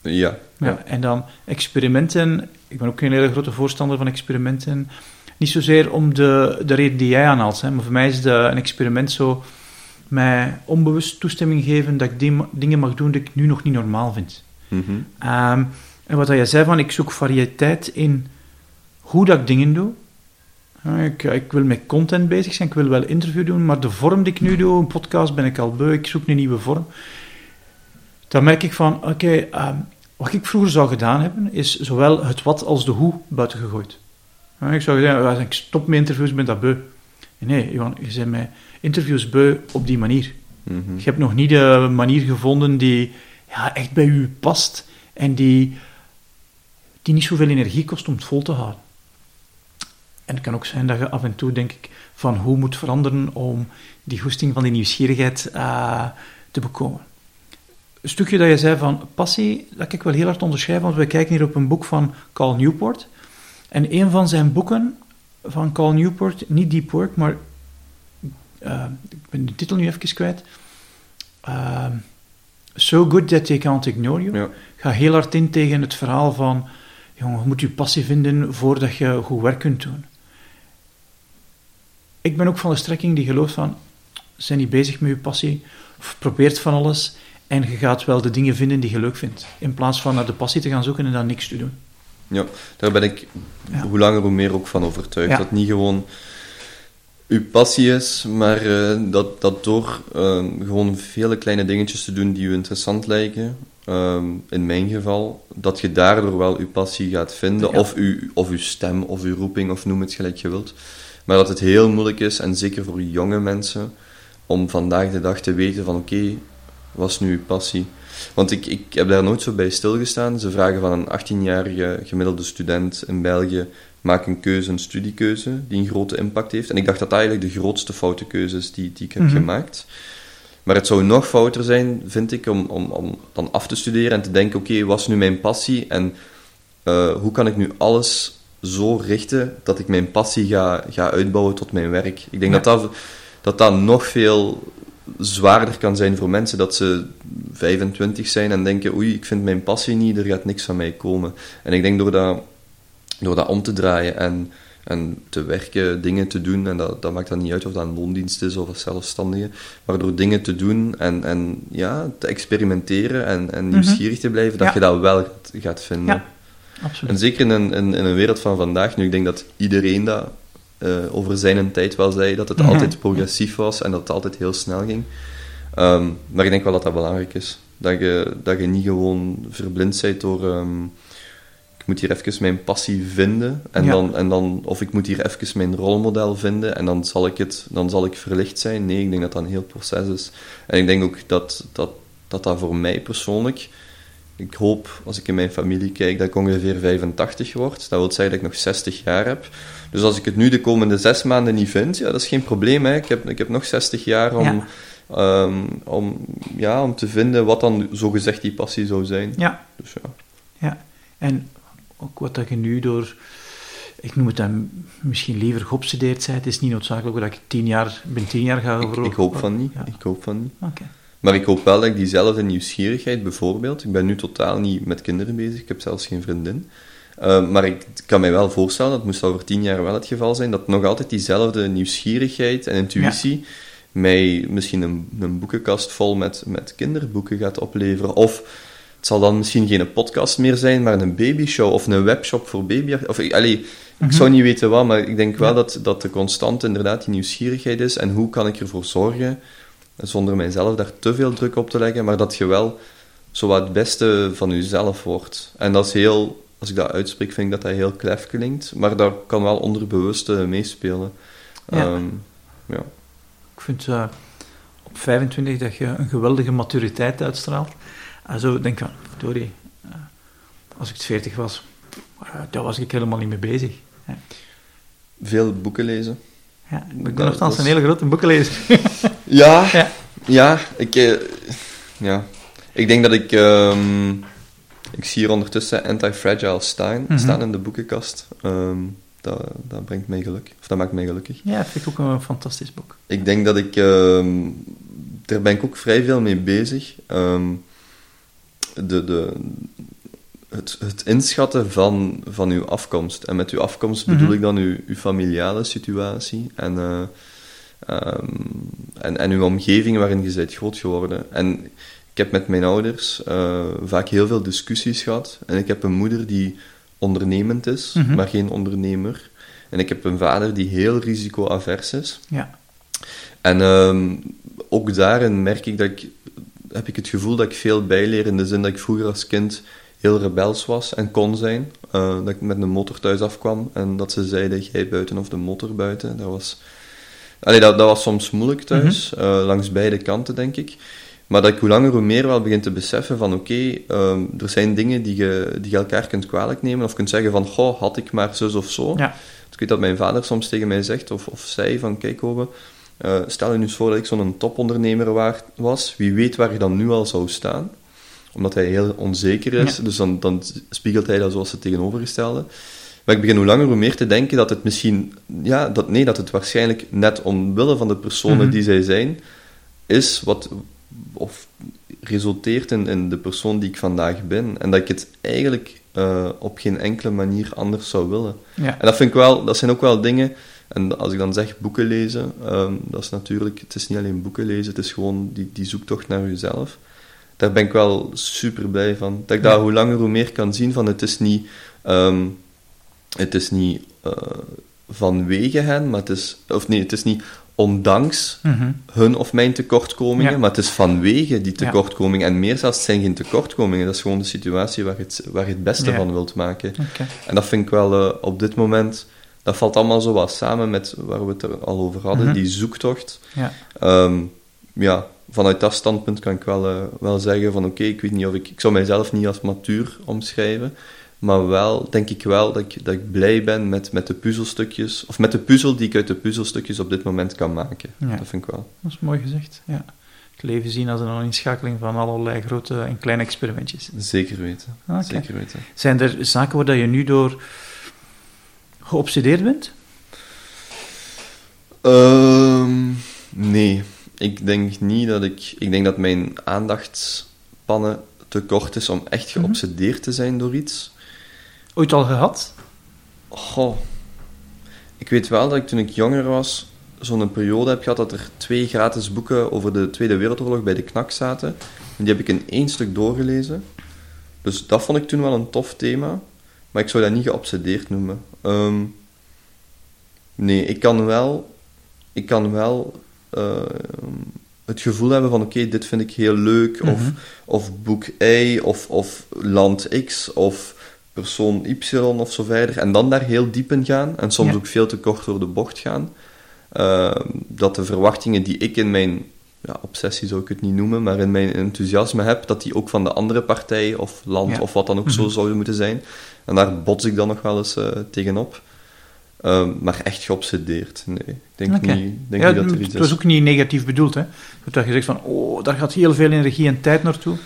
Ja. ja. En dan experimenten. Ik ben ook een hele grote voorstander van experimenten. Niet zozeer om de, de reden die jij aanhaalt, hè, maar voor mij is de, een experiment zo mij onbewust toestemming geven dat ik die, dingen mag doen die ik nu nog niet normaal vind. Mm en wat jij zei van, ik zoek variëteit in hoe dat ik dingen doe. Ik, ik, wil met content bezig zijn, ik wil wel interview doen, maar de vorm die ik nu doe, een podcast, ben ik al beu, ik zoek een nieuwe vorm. Dan merk ik van, oké, ehm, wat ik vroeger zou gedaan hebben, is zowel het wat als de hoe buiten gegooid. Ik zou zeggen, ik stop met interviews, ben dat beu. Nee, Johan, je bent met interviews beu op die manier. Mm Je hebt nog niet de manier gevonden die ja, echt bij u past en die die niet zoveel energie kost om het vol te houden. En het kan ook zijn dat je af en toe, denk ik, van hoe moet veranderen om die goesting van die nieuwsgierigheid uh, te bekomen. Een stukje dat je zei van passie, dat ik wel heel hard onderschrijven, want we kijken hier op een boek van Carl Newport. En een van zijn boeken van Carl Newport, niet Deep Work, maar uh, ik ben de titel nu even kwijt. Uh, so Good That They Can't Ignore You. Ja. Ga heel hard in tegen het verhaal van Jongen, je moet je passie vinden voordat je goed werk kunt doen. Ik ben ook van de strekking die gelooft van, zijn niet bezig met je passie, of probeert van alles, en je gaat wel de dingen vinden die je leuk vindt. In plaats van naar de passie te gaan zoeken en dan niks te doen. Ja, daar ben ik hoe langer hoe meer ook van overtuigd. Dat niet gewoon uw passie is, maar eh, dat, dat door uh, gewoon vele kleine dingetjes te doen die u interessant lijken, Ehm, in mijn geval, dat je daardoor wel je passie gaat vinden, of, uw, of uw stem, of uw roeping, of noem het gelijk je wilt. Maar dat het heel moeilijk is, en zeker voor jonge mensen, om vandaag de dag te weten van oké, okay, wat is nu uw passie? Want ik, ik heb daar nooit zo bij stilgestaan. Ze vragen van een 18-jarige gemiddelde student in België, maak een keuze, een studiekeuze, die een grote impact heeft. En ik dacht dat dat eigenlijk de grootste foute keuze is die, die ik heb mhm. gemaakt. Maar het zou nog fouter zijn, vind ik, om, om, om dan af te studeren en te denken: oké, wat is nu mijn passie en uh, hoe kan ik nu alles zo richten dat ik mijn passie ga, ga uitbouwen tot mijn werk? Ik denk dat, dat, dat dat nog veel zwaarder kan zijn voor mensen dat ze 25 zijn en denken: oei, ik vind mijn passie niet, er gaat niks van mij komen. En ik denk door dat, door dat om te draaien en en te werken, dingen te doen, en dat, dat maakt dan niet uit of dat een loondienst is of een zelfstandige, maar door dingen te doen en, en ja, te experimenteren en, en mhm. nieuwsgierig te blijven, dat je dat wel gaat, vinden. Ja, absoluut. En zeker in een, in, in, een wereld van vandaag, nu ik denk dat iedereen dat uh, over zijn tijd wel zei, dat het mhm. altijd progressief was en dat het altijd heel snel ging. Um, maar ik denk wel dat dat belangrijk is. Dat je, dat je niet gewoon verblind bent door... Um, ik moet hier even mijn passie vinden. En, dan, en dan, of ik moet hier even mijn rolmodel vinden en dan zal ik, het, dan zal ik verlicht zijn. Nee, ik denk dat dat een heel proces is. En ik denk ook dat dat, dat, dat voor mij persoonlijk. Ik hoop, als ik in mijn familie kijk, dat ik ongeveer 85 word. Dat wil zeggen dat ik nog 60 jaar heb. Dus als ik het nu de komende zes maanden niet vind, ja, dat is geen probleem. Hè. Ik, heb, ik heb nog 60 jaar om, ehm, om, ja, om te vinden wat dan zogezegd die passie zou zijn. Ja. Dus ja. ja. En ook wat dat je nu door, ik noem het dan misschien liever geobsedeerd bent, is niet noodzakelijk dat ik tien jaar, ben tien jaar ga ik, ik hoop van niet, ik hoop van niet. Okay. Maar ik hoop wel dat ik diezelfde nieuwsgierigheid, bijvoorbeeld, ik ben nu totaal niet met kinderen bezig, ik heb zelfs geen vriendin, uh, maar ik kan mij wel voorstellen, dat moest over tien jaar wel het geval zijn, dat nog altijd diezelfde nieuwsgierigheid en intuïtie mij misschien een, een boekenkast vol met, met kinderboeken gaat opleveren. Of het zal dan misschien geen podcast meer zijn, maar een babyshow of een webshop voor baby. Of, allee, Ik Mhm. zou niet weten wat, maar ik denk wel dat, dat de constante inderdaad die nieuwsgierigheid is. En hoe kan ik ervoor zorgen, zonder mijzelf daar te veel druk op te leggen, maar dat je wel zo het beste van jezelf wordt. En dat is heel, als ik dat uitspreek, vind ik dat dat heel klef klinkt, maar dat kan wel onderbewuste meespelen. Ja. Ehm, ja. Ik vind eh, op 25 dat je een geweldige maturiteit uitstraalt. En zo denk ik van, eh, als ik 40 was, eh, daar was ik helemaal niet mee bezig. Ja, Veel boeken lezen. ja, ik ben nogthans dat een hele grote boekenlezer. Ja, Ja. ja. ik, eh, ja. ik denk dat ik... ehm, ik zie hier ondertussen Anti-Fragile staan, Mhm. staan in de boekenkast. Ehm, dat, dat brengt mij geluk. Of dat maakt mij gelukkig. ja, dat vind ik ook een fantastisch boek. Ik denk dat ik... ehm, daar ben ik ook vrij veel mee bezig. Ehm, de, de, het, het inschatten van, van uw afkomst. En met uw afkomst bedoel Mhm. ik dan uw, uw familiale situatie en, eh, ehm, en, en uw omgeving waarin je bent groot geworden. En ik heb met mijn ouders eh, vaak heel veel discussies gehad. En ik heb een moeder die ondernemend is, Mhm. maar geen ondernemer. En ik heb een vader die heel risicoavers is. Ja, En ehm, ook daarin merk ik dat ik, heb ik het gevoel dat ik veel bijleer in de zin dat ik vroeger als kind heel rebels was en kon zijn. Eh, dat ik met een motor thuis afkwam en dat ze zeiden, jij buiten of de motor buiten. Dat was, Allee, dat, dat was soms moeilijk thuis, eh, langs beide kanten denk ik. Maar dat ik hoe langer hoe meer wel begin te beseffen van oké, ehm, er zijn dingen die je, die je elkaar kunt kwalijk nemen of kunt zeggen van goh, had ik maar zus of zo. ja. Dus ik weet dat mijn vader soms tegen mij zegt, of, of zei van, kijk Ove, eh, stel je nu eens voor dat ik zo'n topondernemer was, wie weet waar je dan nu al zou staan. Omdat hij heel onzeker is, Ja. dus dan, dan spiegelt hij dat zoals het tegenovergestelde. Maar ik begin hoe langer hoe meer te denken dat het misschien, ja, dat, nee, dat het waarschijnlijk net omwille van de personen Mhm. die zij zijn, is wat, of resulteert in, in de persoon die ik vandaag ben. En dat ik het eigenlijk eh, op geen enkele manier anders zou willen. ja. En dat vind ik wel, dat zijn ook wel dingen. En als ik dan zeg boeken lezen, ehm, dat is natuurlijk, het is niet alleen boeken lezen, het is gewoon die, die zoektocht naar jezelf. Daar ben ik wel super blij van. Dat ik Ja. daar hoe langer hoe meer kan zien van, het is niet, ehm, het is niet eh, vanwege hen, maar het is, of nee, het is niet ondanks Mhm. hun of mijn tekortkomingen, Ja. maar het is vanwege die Ja. tekortkomingen. En meer zelfs, het zijn geen tekortkomingen, dat is gewoon de situatie waar je het, waar je het beste van wilt maken. En dat vind ik wel eh, op dit moment, dat valt allemaal zo wat samen met waar we het er al over hadden, Mhm. die zoektocht. Ja. Ehm, ja, vanuit dat standpunt kan ik wel, eh, wel zeggen van oké, ik weet niet of ik, ik zou mijzelf niet als matuur omschrijven, maar wel, denk ik wel, dat ik, dat ik blij ben met, met de puzzelstukjes, of met de puzzel die ik uit de puzzelstukjes op dit moment kan maken. Ja. Dat vind ik wel. Dat is mooi gezegd, ja. Het leven zien als een inschakeling van allerlei grote en kleine experimentjes. Zeker weten. Zeker weten. Zijn er zaken waar je nu door geobsedeerd bent? Ehm, nee, ik denk niet dat ik... Ik denk dat mijn aandachtspannen te kort is om echt Mhm. geobsedeerd te zijn door iets. Ooit al gehad? Goh. Ik weet wel dat ik toen ik jonger was, zo'n periode heb gehad dat er twee gratis boeken over de Tweede Wereldoorlog bij de knak zaten. En die heb ik in één stuk doorgelezen. Dus dat vond ik toen wel een tof thema. Maar ik zou dat niet geobsedeerd noemen. Ehm, nee, ik kan wel, ik kan wel ehm, het gevoel hebben van oké, dit vind ik heel leuk. Of, Mhm. of boek Y, of, of land X, of persoon Y of zo verder. En dan daar heel diep in gaan. En soms Ja. ook veel te kort door de bocht gaan. Ehm, dat de verwachtingen die ik in mijn ja, obsessie zou ik het niet noemen, maar in mijn enthousiasme heb, dat die ook van de andere partij of land Ja. of wat dan ook zo Mhm. zouden moeten zijn. En daar bots ik dan nog wel eens eh, tegenop. Ehm, maar echt geobsedeerd, nee. Ik denk, niet, denk ja, niet dat er het iets was is. ook niet negatief bedoeld, hè? Dat je zegt van, oh, daar gaat heel veel energie en tijd naartoe.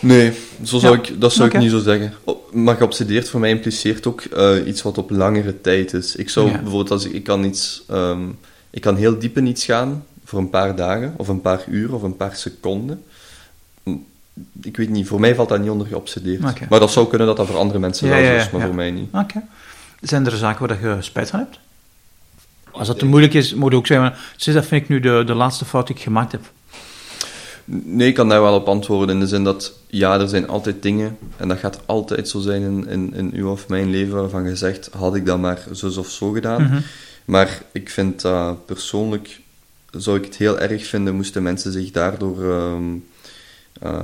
Nee, zo zou Ja. ik, dat zou ik niet zo zeggen. Oh, Maar geobsedeerd voor mij impliceert ook eh, iets wat op langere tijd is. Ik zou bijvoorbeeld, als ik, ik kan iets, ehm, ik kan heel diep in iets gaan voor een paar dagen, of een paar uur, of een paar seconden. Ik weet niet, voor mij valt dat niet onder geobsedeerd. Maar dat zou kunnen dat dat voor andere mensen Ja, wel zo ja, is, maar ja. voor mij niet. Oké. Zijn er zaken waar dat je spijt van hebt? Als dat te moeilijk is, moet je ook zeggen, dat vind ik nu de, de laatste fout die ik gemaakt heb. Nee, ik kan daar wel op antwoorden in de zin dat ja, er zijn altijd dingen, en dat gaat altijd zo zijn in, in, in uw of mijn leven, waarvan je zegt, had ik dat maar zo of zo gedaan. Mhm. Maar ik vind dat persoonlijk, zou ik het heel erg vinden, moesten mensen zich daardoor ehm, eh,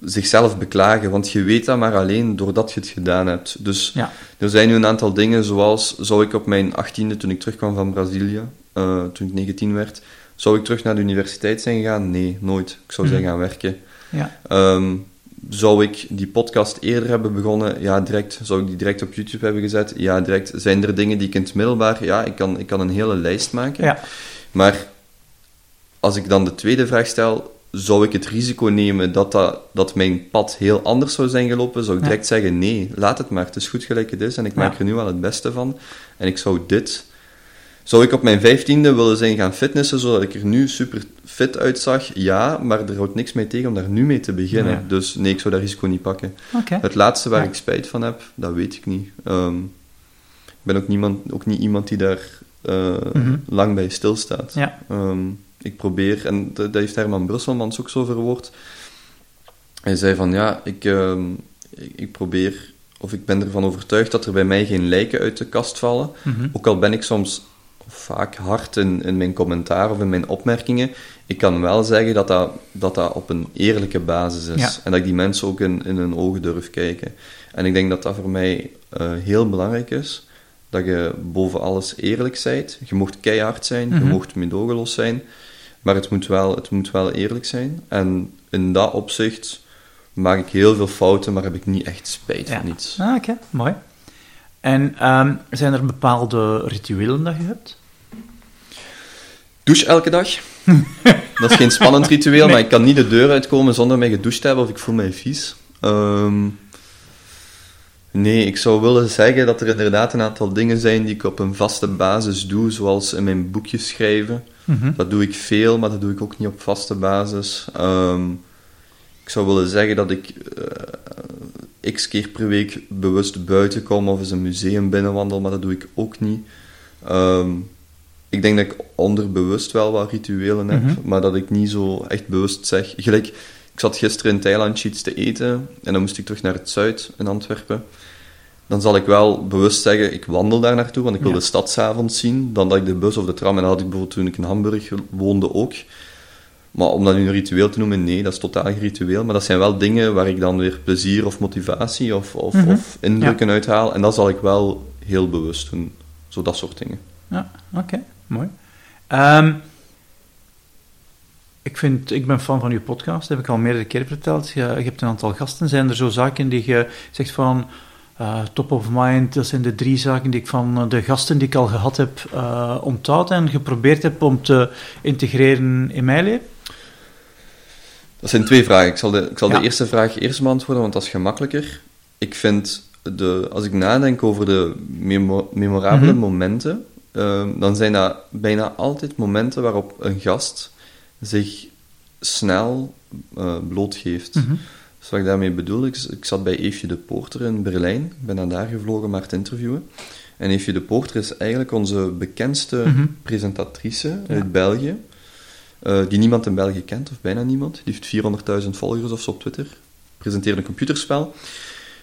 zichzelf beklagen, want je weet dat maar alleen doordat je het gedaan hebt. Dus ja. er zijn nu een aantal dingen, zoals zou ik op mijn achttiende, toen ik terugkwam van Brazilië, uh, toen ik 19 werd, zou ik terug naar de universiteit zijn gegaan? Nee, nooit. Ik zou zijn mhm. gaan werken. Ja. Ehm, zou ik die podcast eerder hebben begonnen? Ja, direct. Zou ik die direct op YouTube hebben gezet? Ja, direct. Zijn er dingen die ik in het middelbaar... Ja, ik kan, ik kan een hele lijst maken. Ja. Maar als ik dan de tweede vraag stel, zou ik het risico nemen dat, dat, dat mijn pad heel anders zou zijn gelopen? Zou ik direct zeggen, nee, laat het maar. Het is goed gelijk het is en ik maak er nu wel het beste van. En ik zou dit zou ik op mijn vijftiende willen zijn gaan fitnessen, zodat ik er nu super fit uitzag? Ja, maar er houdt niks mee tegen om daar nu mee te beginnen. Dus nee, ik zou dat risico niet pakken. Het laatste waar ik spijt van heb, dat weet ik niet. Um, ik ben ook, niemand, ook niet iemand die daar uh, lang bij stilstaat. Ja. Um, ik probeer, en dat heeft Herman Brusselmans ook zo verwoord. Hij zei van ja, ik, um, ik, probeer, of ik ben ervan overtuigd dat er bij mij geen lijken uit de kast vallen. Mhm. Ook al ben ik soms vaak hard in, in mijn commentaar of in mijn opmerkingen. Ik kan wel zeggen dat dat, dat, dat op een eerlijke basis is. En dat ik die mensen ook in, in hun ogen durf kijken. En ik denk dat dat voor mij uh, heel belangrijk is. Dat je boven alles eerlijk bent. Je mocht keihard zijn, je mhm. mocht medogeloos zijn. Maar het moet, wel, het moet wel eerlijk zijn. En in dat opzicht maak ik heel veel fouten, maar heb ik niet echt spijt van iets. Ah, oké, mooi. En um, zijn er bepaalde rituelen dat je hebt? Douche elke dag. dat is geen spannend ritueel, maar ik kan niet de deur uitkomen zonder mij gedoucht te hebben of ik voel mij vies. Ehm, nee, ik zou willen zeggen dat er inderdaad een aantal dingen zijn die ik op een vaste basis doe, zoals in mijn boekjes schrijven. Mhm. Dat doe ik veel, maar dat doe ik ook niet op vaste basis. Um, ik zou willen zeggen dat ik uh, x keer per week bewust buiten kom of eens een museum binnenwandel, maar dat doe ik ook niet. Um, ik denk dat ik onderbewust wel wat rituelen heb, mhm. maar dat ik niet zo echt bewust zeg. Gelijk, ik zat gisteren in Thailand iets te eten en dan moest ik terug naar het zuid in Antwerpen. Dan zal ik wel bewust zeggen, ik wandel daar naartoe, want ik wil de stad s'avonds zien, dan dat ik de bus of de tram, en dat had ik bijvoorbeeld toen ik in Hamburg woonde ook. Maar om dat nu een ritueel te noemen, nee, dat is totaal geen ritueel. Maar dat zijn wel dingen waar ik dan weer plezier of motivatie of, of, mhm. of indrukken ja. uithaal. En dat zal ik wel heel bewust doen. Zo dat soort dingen. Ja, oké mooi. Um, ik, vind, ik ben fan van uw podcast, dat heb ik al meerdere keren verteld. Je, je hebt een aantal gasten. Zijn er zo zaken die je zegt van uh, top of mind? Dat zijn de drie zaken die ik van de gasten die ik al gehad heb uh, onthoud en geprobeerd heb om te integreren in mijn leven? Dat zijn twee vragen. Ik zal de, ik zal de eerste vraag eerst beantwoorden, want dat is gemakkelijker. Ik vind, de, als ik nadenk over de memorabele mhm. momenten, Ehm, dan zijn dat bijna altijd momenten waarop een gast zich snel uh, blootgeeft. Mm Dus wat ik daarmee bedoel, ik, ik, zat bij Eefje de Poorter in Berlijn. Ik ben naar daar gevlogen maar te interviewen. En Eefje de Poorter is eigenlijk onze bekendste mhm. presentatrice uit België. Uh, die niemand in België kent, of bijna niemand. Die heeft 400.000 volgers of zo op Twitter. Presenteert een computerspel.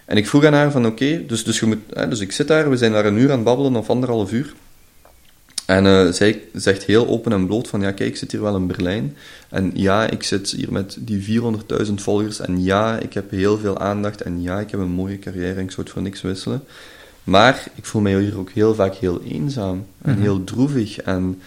En ik vroeg aan haar van, oké, dus, dus, dus ik zit daar, we zijn daar een uur aan het babbelen, of anderhalf uur. En uh, zij zegt heel open en bloot van, ja kijk, ik zit hier wel in Berlijn. En ja, ik zit hier met die 400.000 volgers. En ja, ik heb heel veel aandacht. En ja, ik heb een mooie carrière en ik zou het voor niks wisselen. Maar ik voel mij hier ook heel vaak heel eenzaam. En mhm. heel droevig. En,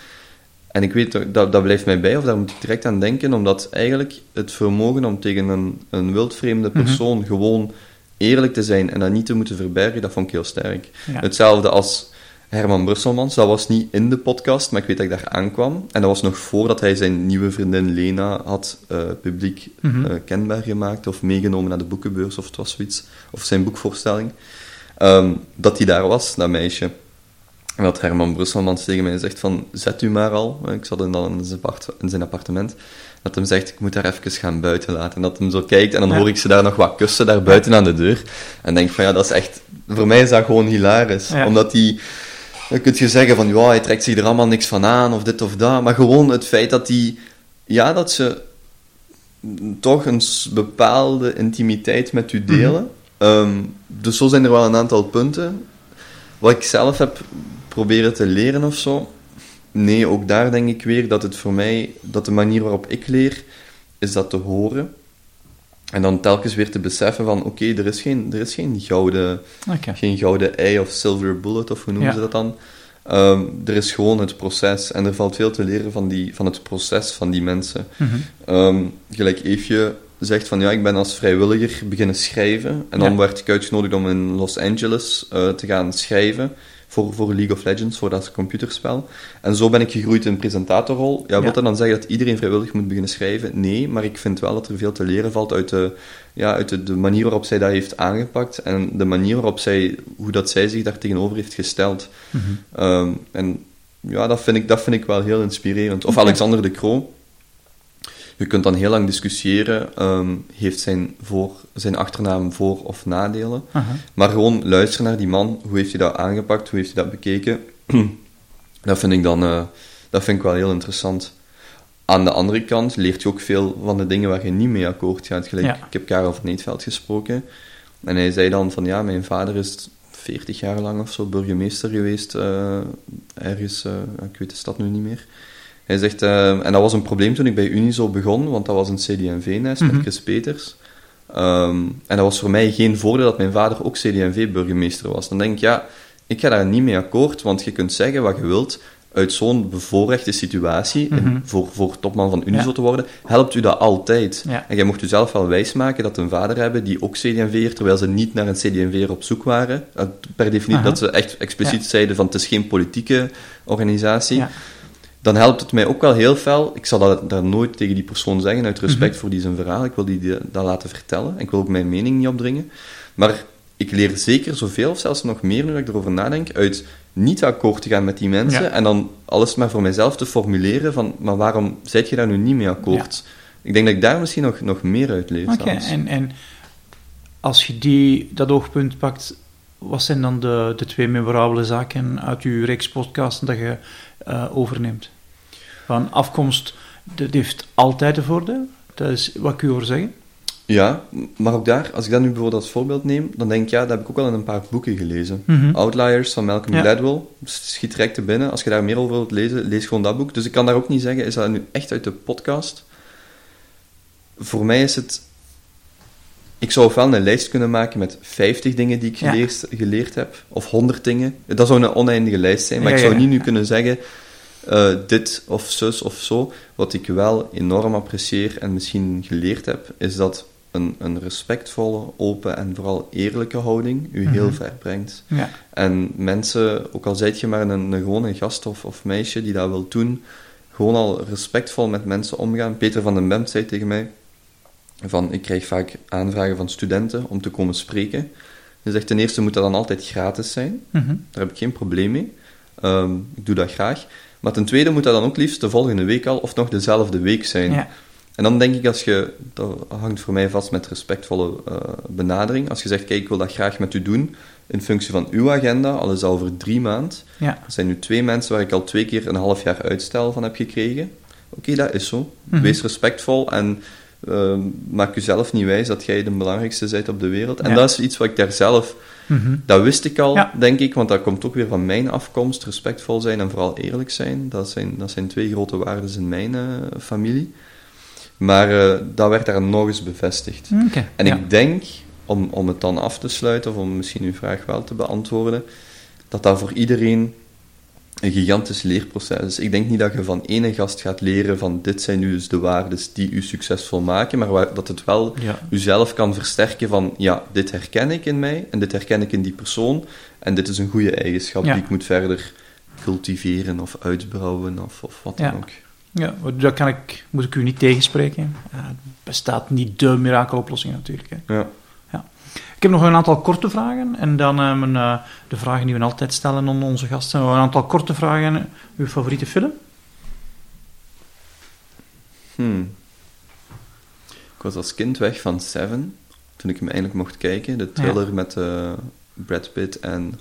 en ik weet, dat, dat blijft mij bij, of daar moet ik direct aan denken. Omdat eigenlijk het vermogen om tegen een, een wildvreemde mhm. persoon gewoon eerlijk te zijn en dat niet te moeten verbergen, dat vond ik heel sterk. Hetzelfde als Herman Brusselmans. Dat was niet in de podcast, maar ik weet dat ik daar aankwam. En dat was nog voordat hij zijn nieuwe vriendin Lena had uh, publiek mm kenbaar gemaakt of meegenomen naar de boekenbeurs of het was zoiets. Of zijn boekvoorstelling. Um, dat hij daar was, dat meisje. En dat Herman Brusselmans tegen mij zegt van, zet u maar al. Ik zat dan in zijn, in zijn appartement. Dat hem zegt, ik moet daar even gaan buiten laten. En dat hem zo kijkt en dan hoor ik ze daar nog wat kussen, daar buiten aan de deur. En denk van, ja, dat is echt... Voor mij is dat gewoon hilarisch. Omdat hij dan kun je zeggen van, ja, hij trekt zich er allemaal niks van aan, of dit of dat. Maar gewoon het feit dat die, ja, dat ze toch een bepaalde intimiteit met u delen. Ehm, dus zo zijn er wel een aantal punten. Wat ik zelf heb proberen te leren of zo. Nee, ook daar denk ik weer dat het voor mij, dat de manier waarop ik leer, is dat te horen. En dan telkens weer te beseffen van, oké, er is geen, er is geen, gouden, geen gouden ei of silver bullet, of hoe noemen ze dat dan? Ehm, er is gewoon het proces. En er valt veel te leren van, die, van het proces van die mensen. Mm gelijk Eefje zegt van, ja, ik ben als vrijwilliger beginnen schrijven. En dan werd ik uitgenodigd om in Los Angeles uh, te gaan schrijven voor, voor League of Legends, voor dat computerspel. En zo ben ik gegroeid in presentatorrol. Ja, wil dat dan zeggen dat iedereen vrijwillig moet beginnen schrijven? Nee, maar ik vind wel dat er veel te leren valt uit de, ja, uit de, de manier waarop zij dat heeft aangepakt en de manier waarop zij, hoe dat zij zich daar tegenover heeft gesteld. Mhm. Ehm, en ja, dat vind, ik, dat vind ik wel heel inspirerend. Of Alexander de Croo je kunt dan heel lang discussiëren, ehm, heeft zijn, voor, zijn achternaam voor- of nadelen. Maar gewoon luisteren naar die man, hoe heeft hij dat aangepakt, hoe heeft hij dat bekeken. dat vind ik dan uh, dat vind ik wel heel interessant. Aan de andere kant leert je ook veel van de dingen waar je niet mee akkoord gaat. Gelijk, Ik heb Karel van Neetveld gesproken. En hij zei dan van, ja, mijn vader is 40 jaar lang of zo burgemeester geweest. Uh, ergens, uh, ik weet de stad nu niet meer. Hij zegt, uh, en dat was een probleem toen ik bij Unizo begon, want dat was een CD&V-nest met mhm. Chris Peters. Um, en dat was voor mij geen voordeel dat mijn vader ook CD&V-burgemeester was. Dan denk ik, ja, ik ga daar niet mee akkoord, want je kunt zeggen wat je wilt, uit zo'n bevoorrechte situatie, mhm. voor, voor topman van Unizo te worden, helpt u dat altijd. En jij mocht u zelf wel wijsmaken dat een vader hebben die ook CD&V'er, terwijl ze niet naar een CD&V'er op zoek waren. Eh, per definitie, dat ze echt expliciet zeiden van het is geen politieke organisatie dan helpt het mij ook wel heel fel. Ik zal dat daar nooit tegen die persoon zeggen, uit respect mhm. voor die zijn verhaal. Ik wil die, dat laten vertellen. Ik wil ook mijn mening niet opdringen. Maar ik leer zeker zoveel, of zelfs nog meer nu ik erover nadenk, uit niet akkoord te gaan met die mensen en dan alles maar voor mijzelf te formuleren van, maar waarom zijt je daar nu niet mee akkoord? Ik denk dat ik daar misschien nog, nog meer uit leer. Oké, en, en als je die, dat oogpunt pakt, wat zijn dan de, de twee memorabele zaken uit uw reeks podcasten dat je uh, overneemt. Van afkomst, dat heeft altijd een voordeel. Dat is wat ik u hoor zeggen. Ja, maar ook daar, als ik dat nu bijvoorbeeld als voorbeeld neem, dan denk ik, ja, dat heb ik ook wel in een paar boeken gelezen. Mhm. Outliers van Malcolm ja. Gladwell, schiet direct te binnen. Als je daar meer over wilt lezen, lees gewoon dat boek. Dus ik kan daar ook niet zeggen, is dat nu echt uit de podcast? Voor mij is het... Ik zou ofwel een lijst kunnen maken met 50 dingen die ik geleerd, geleerd heb, of 100 dingen. Dat zou een oneindige lijst zijn, maar ik zou niet nu kunnen zeggen uh, dit of zus of zo. Wat ik wel enorm apprecieer en misschien geleerd heb, is dat een, een respectvolle, open en vooral eerlijke houding u heel mhm. ver brengt. Ja. En mensen, ook al zijt je maar een, een gewone gast of, of meisje die dat wil doen, gewoon al respectvol met mensen omgaan. Peter van den Bemt zei tegen mij, van, ik krijg vaak aanvragen van studenten om te komen spreken. Hij zegt, ten eerste moet dat dan altijd gratis zijn. Mhm. Daar heb ik geen probleem mee. Um, ik doe dat graag. Maar ten tweede moet dat dan ook liefst de volgende week al of nog dezelfde week zijn. Ja. En dan denk ik, als je, dat hangt voor mij vast met respectvolle uh, benadering. Als je zegt, kijk, ik wil dat graag met u doen, in functie van uw agenda, al is dat over drie maanden. Ja. Er zijn nu twee mensen waar ik al twee keer een half jaar uitstel van heb gekregen. Oké, dat is zo. Mhm. Wees respectvol en uh, maak jezelf niet wijs dat jij de belangrijkste bent op de wereld. En dat is iets wat ik daar zelf Mhm. Dat wist ik al, denk ik, want dat komt ook weer van mijn afkomst. Respectvol zijn en vooral eerlijk zijn. Dat zijn, dat zijn twee grote waarden in mijn uh, familie. Maar uh, dat werd daar nog eens bevestigd. en ik denk, om, om het dan af te sluiten, of om misschien uw vraag wel te beantwoorden, dat dat voor iedereen een gigantisch leerproces is. Ik denk niet dat je van ene gast gaat leren van dit zijn nu dus de waarden die u succesvol maken, maar dat het wel ja. uzelf kan versterken van ja, dit herken ik in mij en dit herken ik in die persoon en dit is een goede eigenschap die ik moet verder cultiveren of uitbouwen of, of wat dan ook. Ja, daar kan ik, moet ik u niet tegenspreken. Uh, bestaat niet de mirakeloplossing natuurlijk. Hè. Ja. Ik heb nog een aantal korte vragen en dan uh, mijn, uh, de vragen die we altijd stellen aan onze gasten. Een aantal korte vragen. Uw favoriete film? Hmm. Ik was als kind weg van Seven, toen ik hem eindelijk mocht kijken. De thriller met uh, Brad Pitt en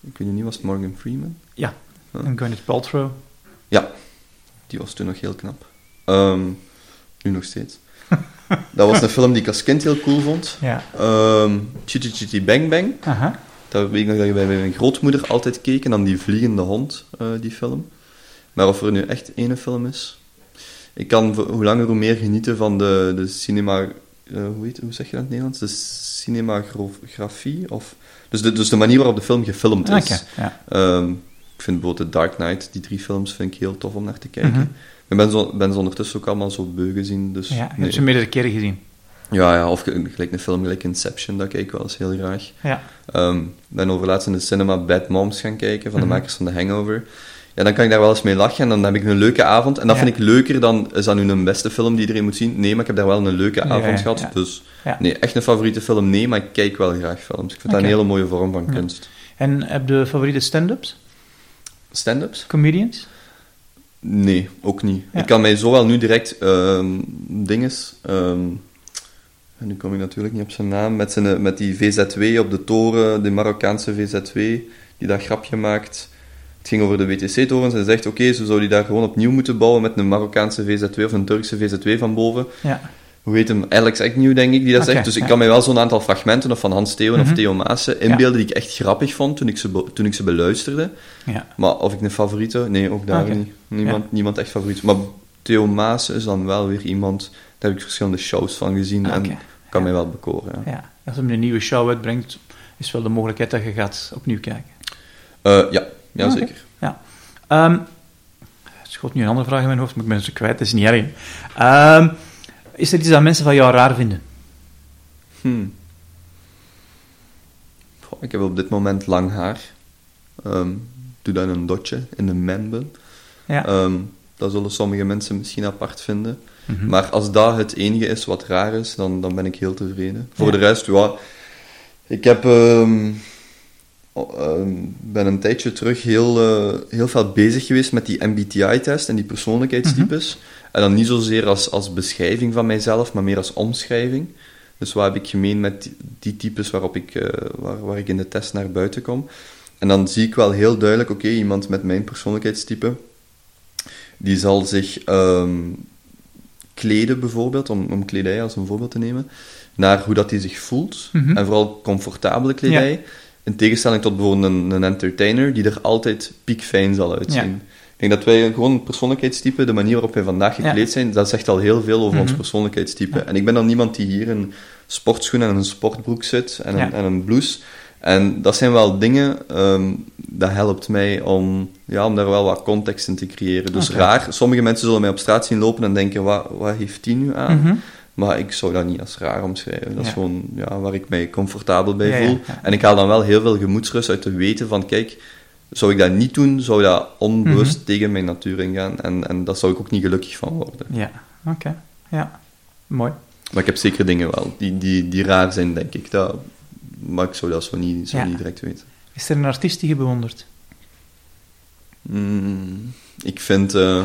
ik weet niet, was het Morgan Freeman? Ja, en Gwyneth Paltrow. Ja, die was toen nog heel knap. Ehm, nu nog steeds. dat was een film die ik als kind heel cool vond. Ja. Um, Chitty Chitty Bang Bang. Aha. Dat weet ik nog dat je bij mijn grootmoeder altijd keek. En dan die Vliegende Hond, uh, die film. Maar of er nu echt ene film is... Ik kan hoe langer hoe meer genieten van de, de cinema... Uh, hoe, heet, hoe zeg je dat in het Nederlands? De cinematografie? Of, dus, de, dus de manier waarop de film gefilmd is. Okay, ja. um, ik vind bijvoorbeeld The Dark Knight, die drie films, vind ik heel tof om naar te kijken. Mm -hmm. Ik ben, zo, ben ze ondertussen ook allemaal zo beu gezien. Dus, ja, je nee. hebt ze meerdere keren gezien. Ja, ja, of gelijk een film gelijk Inception, dat kijk ik wel eens heel graag. Ja. Um, ben overlaatst in de cinema Bad Moms gaan kijken, van de Mhm. makers van The Hangover. Ja, dan kan ik daar wel eens mee lachen en dan heb ik een leuke avond. En dat Ja. vind ik leuker dan, is dat nu een beste film die iedereen moet zien? Nee, maar ik heb daar wel een leuke avond ja, gehad. Dus nee, echt een favoriete film? Nee, maar ik kijk wel graag films. Ik vind dat een hele mooie vorm van kunst. En heb je favoriete stand-ups? Stand-ups? Comedians? Nee, ook niet. Ja. Ik kan mij zowel nu direct ehm dinges. ehm, en nu kom ik natuurlijk niet op zijn naam. Met, zijn, met die VZW op de toren, de Marokkaanse VZW, die dat grapje maakt. Het ging over de WTC-torens. Hij zegt: Oké, zo zou die daar gewoon opnieuw moeten bouwen met een Marokkaanse VZW of een Turkse VZW van boven. Ja. Hoe heet hem? Alex Agnew, denk ik, die dat zegt. Dus ik ja. kan mij wel zo'n aantal fragmenten of van Hans Theeuwen Mhm. of Theo Maassen inbeelden die ik echt grappig vond toen ik ze, toen ik ze beluisterde. Ja. Maar of ik een favoriete? Nee, ook daar niet. Niemand, niemand echt favoriet. Maar Theo Maas is dan wel weer iemand... Daar heb ik verschillende shows van gezien en kan Ja. mij wel bekoren. Ja, ja. Als hij een nieuwe show uitbrengt, is wel de mogelijkheid dat je gaat opnieuw kijken. Eh, ja, ja zeker. Ehm er schoot nu een andere vraag in mijn hoofd, maar ik ben ze kwijt, dat is niet erg. Ehm, is er iets dat mensen van jou raar vinden? Hmm. Goh, ik heb op dit moment lang haar. Ehm, doe dan een dotje in een man-bun. Ja. Ehm, dat zullen sommige mensen misschien apart vinden. Mhm. Maar als dat het enige is wat raar is, dan, dan ben ik heel tevreden. Voor Ja. de rest, ja, ik heb, ehm, ben een tijdje terug heel, eh, heel veel bezig geweest met die MBTI-test en die persoonlijkheidstypes. Mhm. En dan niet zozeer als, als beschrijving van mijzelf, maar meer als omschrijving. Dus wat heb ik gemeen met die, die types waarop ik, eh, waar, waar ik in de test naar buiten kom. En dan zie ik wel heel duidelijk, oké, iemand met mijn persoonlijkheidstype, die zal zich ehm, kleden bijvoorbeeld, om, om kledij als een voorbeeld te nemen, naar hoe dat hij zich voelt. Mhm. En vooral comfortabele kledij. In tegenstelling tot bijvoorbeeld een, een entertainer, die er altijd piekfijn zal uitzien. Ja. Ik denk dat wij gewoon een persoonlijkheidstype, de manier waarop wij vandaag Ja. gekleed zijn, dat zegt al heel veel over ons Mhm. persoonlijkheidstype. Ja. En ik ben dan niemand die hier in sportschoenen en een sportbroek zit en een, en een blouse. En dat zijn wel dingen, ehm, dat helpt mij om, ja, om daar wel wat context in te creëren. Dus raar, sommige mensen zullen mij op straat zien lopen en denken, wat, wat heeft die nu aan? Mhm. Maar ik zou dat niet als raar omschrijven. Dat is gewoon ja, waar ik mij comfortabel bij ja, voel. ja. En ik haal dan wel heel veel gemoedsrust uit te weten van, kijk, zou ik dat niet doen, zou dat onbewust Mhm. tegen mijn natuur ingaan. En, en daar zou ik ook niet gelukkig van worden. Ja, oké. Ja, mooi. Maar ik heb zeker dingen wel die, die, die raar zijn, denk ik. Dat, maar ik zou dat zo niet, zo Ja. niet direct weten. Is er een artiest die je bewondert? Mm, ik vind... eh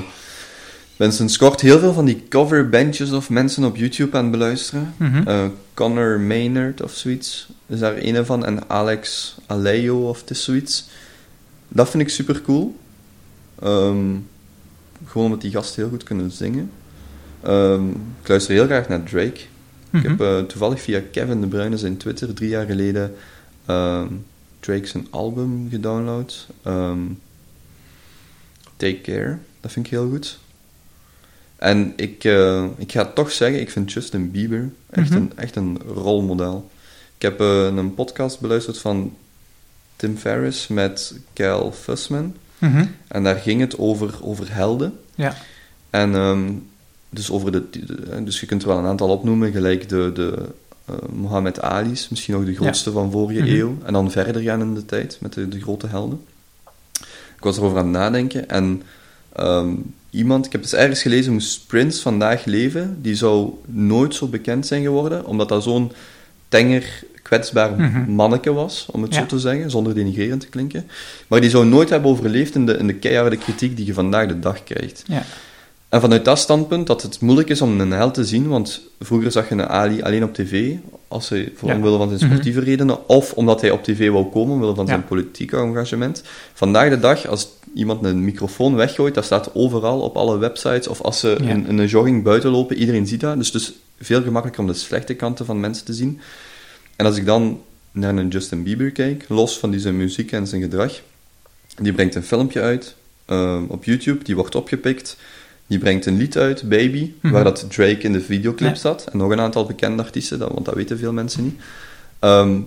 ben sinds kort heel veel van die coverbandjes of mensen op YouTube aan het beluisteren. Mhm. Eh, Connor Maynard of zoiets is daar een van. En Alex Alejo of het is zoiets. Dat vind ik super cool. Ehm, gewoon omdat die gasten heel goed kunnen zingen. Ehm, ik luister heel graag naar Drake. Ik Mhm. heb eh, toevallig via Kevin De Bruyne zijn Twitter drie jaar geleden ehm, Drake zijn album gedownload. Take Care, dat vind ik heel goed. En ik, eh, ik ga toch zeggen, ik vind Justin Bieber echt, Mhm. een, echt een rolmodel. Ik heb eh, een podcast beluisterd van Tim Ferriss met Cal Fussman. Mhm. En daar ging het over, over helden. Ja. En ehm, dus, over de, de- dus je kunt er wel een aantal opnoemen, gelijk de, de eh, Muhammad Ali's, misschien ook de grootste van vorige Mhm. eeuw. En dan verder gaan in de tijd met de, de grote helden. Ik was erover aan het nadenken en ehm, iemand, ik heb dus ergens gelezen, moest Prince vandaag leven, die zou nooit zo bekend zijn geworden, omdat dat zo'n tenger, kwetsbaar Mhm. manneke was, om het Ja. zo te zeggen, zonder denigrerend te klinken. Maar die zou nooit hebben overleefd in de, in de keiharde kritiek die je vandaag de dag krijgt. Ja. En vanuit dat standpunt dat het moeilijk is om een held te zien, want vroeger zag je een Ali alleen op tv, als hij, voor Ja. omwille van zijn Mhm. sportieve redenen, of omdat hij op tv wou komen, omwille van zijn politieke engagement. Vandaag de dag, als iemand een microfoon weggooit, dat staat overal op alle websites, of als ze Ja. in, in een jogging buiten lopen, iedereen ziet dat. Dus het is veel gemakkelijker om de slechte kanten van mensen te zien. En als ik dan naar een Justin Bieber kijk, los van die zijn muziek en zijn gedrag, die brengt een filmpje uit eh, op YouTube, die wordt opgepikt. Die brengt een lied uit, Baby, Mhm. waar dat Drake in de videoclip Ja. zat. En nog een aantal bekende artiesten, dat, want dat weten veel mensen niet. Ehm,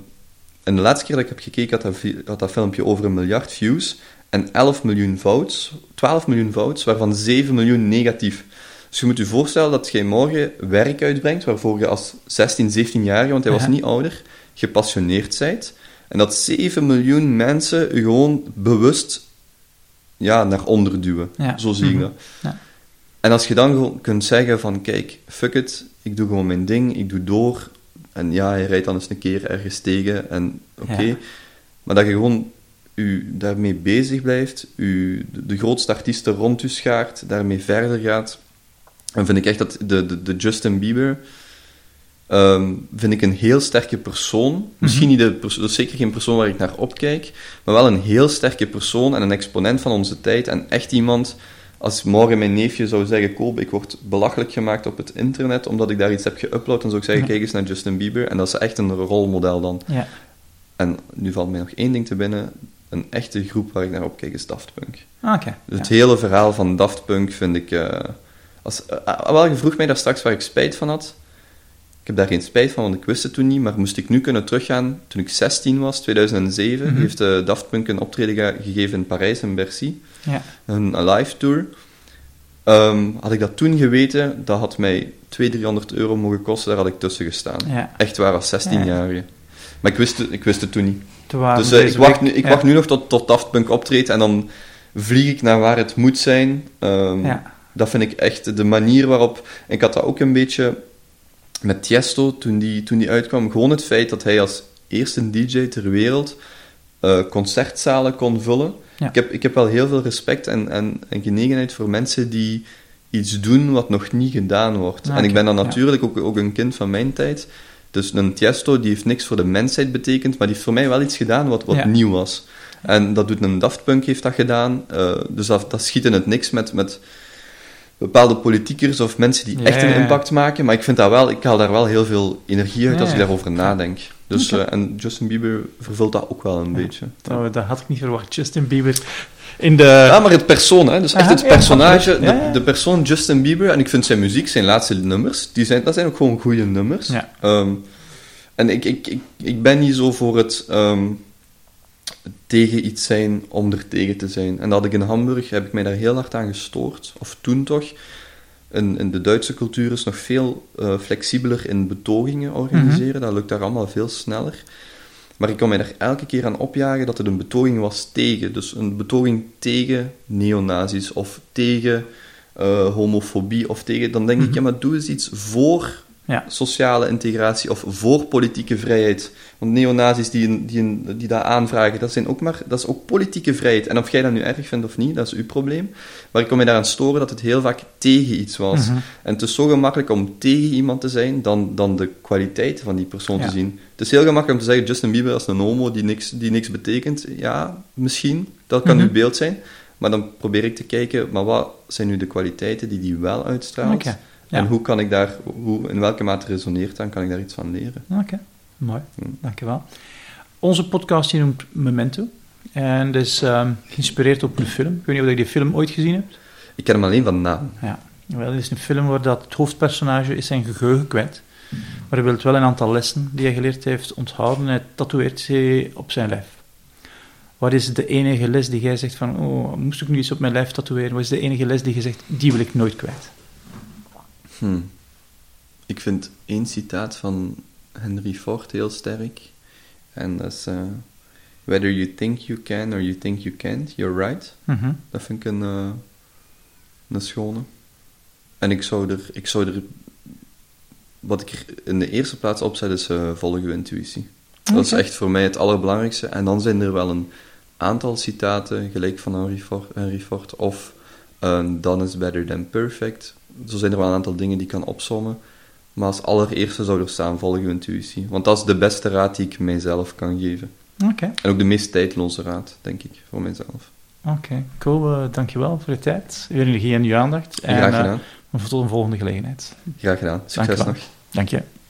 en de laatste keer dat ik heb gekeken, had dat, had dat filmpje over een miljard views en 11 miljoen votes, 12 miljoen votes, waarvan 7 miljoen negatief. Dus je moet je voorstellen dat jij morgen werk uitbrengt, waarvoor je als 16, 17-jarige, want hij was Ja. niet ouder, gepassioneerd bent. En dat 7 miljoen mensen je gewoon bewust ja, naar onder duwen. Ja. Zo zie ik Mhm. dat. Ja. En als je dan gewoon kunt zeggen van, kijk, fuck it, ik doe gewoon mijn ding, ik doe door. En ja, hij rijdt dan eens een keer ergens tegen en oké. Maar dat je gewoon u daarmee bezig blijft, u de, de grootste artiesten rond u schaart, daarmee verder gaat. En vind ik echt dat de, de, de Justin Bieber, ehm, vind ik een heel sterke persoon. Misschien niet de zeker geen persoon waar ik naar opkijk, maar wel een heel sterke persoon en een exponent van onze tijd. En echt iemand, als morgen mijn neefje zou zeggen, Koop, ik word belachelijk gemaakt op het internet omdat ik daar iets heb geüpload, dan zou ik zeggen, Ja. kijk eens naar Justin Bieber. En dat is echt een rolmodel dan. Ja. En nu valt mij nog één ding te binnen. Een echte groep waar ik naar opkijk is Daft Punk. Ah, Oké. Dus het hele verhaal van Daft Punk vind ik... eh, als, eh, wel, je vroeg mij daar straks waar ik spijt van had. Ik heb daar geen spijt van, want ik wist het toen niet. Maar moest ik nu kunnen teruggaan, toen ik 16 was, 2007, Mhm. heeft eh, Daft Punk een optreden ge- gegeven in Parijs, in Bercy. Ja. Een, een live tour. Ehm, had ik dat toen geweten, dat had mij 200, 300 euro mogen kosten. Daar had ik tussen gestaan. Ja. Echt waar, als 16-jarige. Maar ik wist, het, ik wist het toen niet. Toen Dus eh, ik, wacht nu, ik ja. wacht nu nog tot, tot Daft Punk optreedt en dan vlieg ik naar waar het moet zijn. Ehm, Ja. Dat vind ik echt de manier waarop... Ik had dat ook een beetje met Tiesto toen die, toen die uitkwam. Gewoon het feit dat hij als eerste DJ ter wereld eh, concertzalen kon vullen. Ja. Ik, heb, ik heb wel heel veel respect en, en, en genegenheid voor mensen die iets doen wat nog niet gedaan wordt. Ah, en ik ben dan ja. natuurlijk ook, ook een kind van mijn tijd. Dus een Tiesto die heeft niks voor de mensheid betekend, maar die heeft voor mij wel iets gedaan wat, wat Ja. nieuw was. En dat doet een Daft Punk heeft dat gedaan. eh, dus dat, dat schiet in het niks met, met bepaalde politiekers of mensen die Ja, echt een ja, ja. impact maken. Maar ik vind dat wel, ik haal daar wel heel veel energie uit Ja, als ik ja. daarover nadenk. Dus, eh, en Justin Bieber vervult dat ook wel een beetje. Oh, dat had ik niet verwacht. Justin Bieber in de... Ja, maar het persoon, hè. dus echt het ja, personage, absoluut. Ja, ja. De, de persoon Justin Bieber, en ik vind zijn muziek, zijn laatste nummers, die zijn, dat zijn ook gewoon goede nummers. Ja. Ehm, en ik, ik, ik, ik ben niet zo voor het ehm, tegen iets zijn om er tegen te zijn. En dat had ik in Hamburg, heb ik mij daar heel hard aan gestoord, of toen toch. In, in de Duitse cultuur is nog veel eh, flexibeler in betogingen organiseren, dat lukt daar allemaal veel sneller. Maar ik kon mij daar elke keer aan opjagen dat het een betoging was tegen. Dus een betoging tegen neonazis of tegen eh, homofobie of tegen... Dan denk ik, ja, maar doe eens iets voor Ja. sociale integratie of voor politieke vrijheid. Want neonazis die, een- die, een- die dat aanvragen, dat, zijn ook maar, dat is ook politieke vrijheid. En of jij dat nu erg vindt of niet, dat is uw probleem. Maar ik kon mij daaraan storen dat het heel vaak tegen iets was. Mhm. En het is zo gemakkelijk om tegen iemand te zijn dan, dan de kwaliteit van die persoon Ja. te zien. Het is heel gemakkelijk om te zeggen, Justin Bieber is een homo die niks, die niks betekent. Ja, misschien. Dat kan Mhm. uw beeld zijn. Maar dan probeer ik te kijken, maar wat zijn nu de kwaliteiten die die wel uitstraalt? Ja. En hoe kan ik daar, hoe, in welke mate resoneert dat en kan ik daar iets van leren? Oké, mooi. Dankjewel. Onze podcast hier noemt Memento. En dat is ehm, geïnspireerd op een film. Ik weet niet of je die film ooit gezien hebt. Ik ken hem alleen van naam. Ja, wel, het is een film waar dat het hoofdpersonage is zijn geheugen kwijt. Maar hij wil wel een aantal lessen die hij geleerd heeft onthouden en hij tatoeëert ze op zijn lijf. Wat is de enige les die jij zegt van, oh, moest ik nu iets op mijn lijf tatoeëren? Wat is de enige les die je zegt, die wil ik nooit kwijt? Hm. Ik vind één citaat van Henry Ford heel sterk. En dat is... eh, Whether you think you can or you think you can't, you're right. Mhm. Dat vind ik een, eh, een schone. En ik zou er... Ik zou er wat ik er in de eerste plaats opzet is eh volg uw intuïtie. Dat is echt voor mij het allerbelangrijkste. En dan zijn er wel een aantal citaten, gelijk van Henry Ford, Henry Ford of dan is better than perfect. Zo zijn er wel een aantal dingen die ik kan opzommen. Maar als allereerste zou er staan, volg uw intuïtie. Want dat is de beste raad die ik mijzelf kan geven. Oké. En ook de meest tijdloze raad, denk ik, voor mijzelf. Oké, cool. Uh, dankjewel voor de tijd, uw energie en uw aandacht. En, Graag gedaan. Uh, tot een volgende gelegenheid. Graag gedaan. Succes nog. Dank je.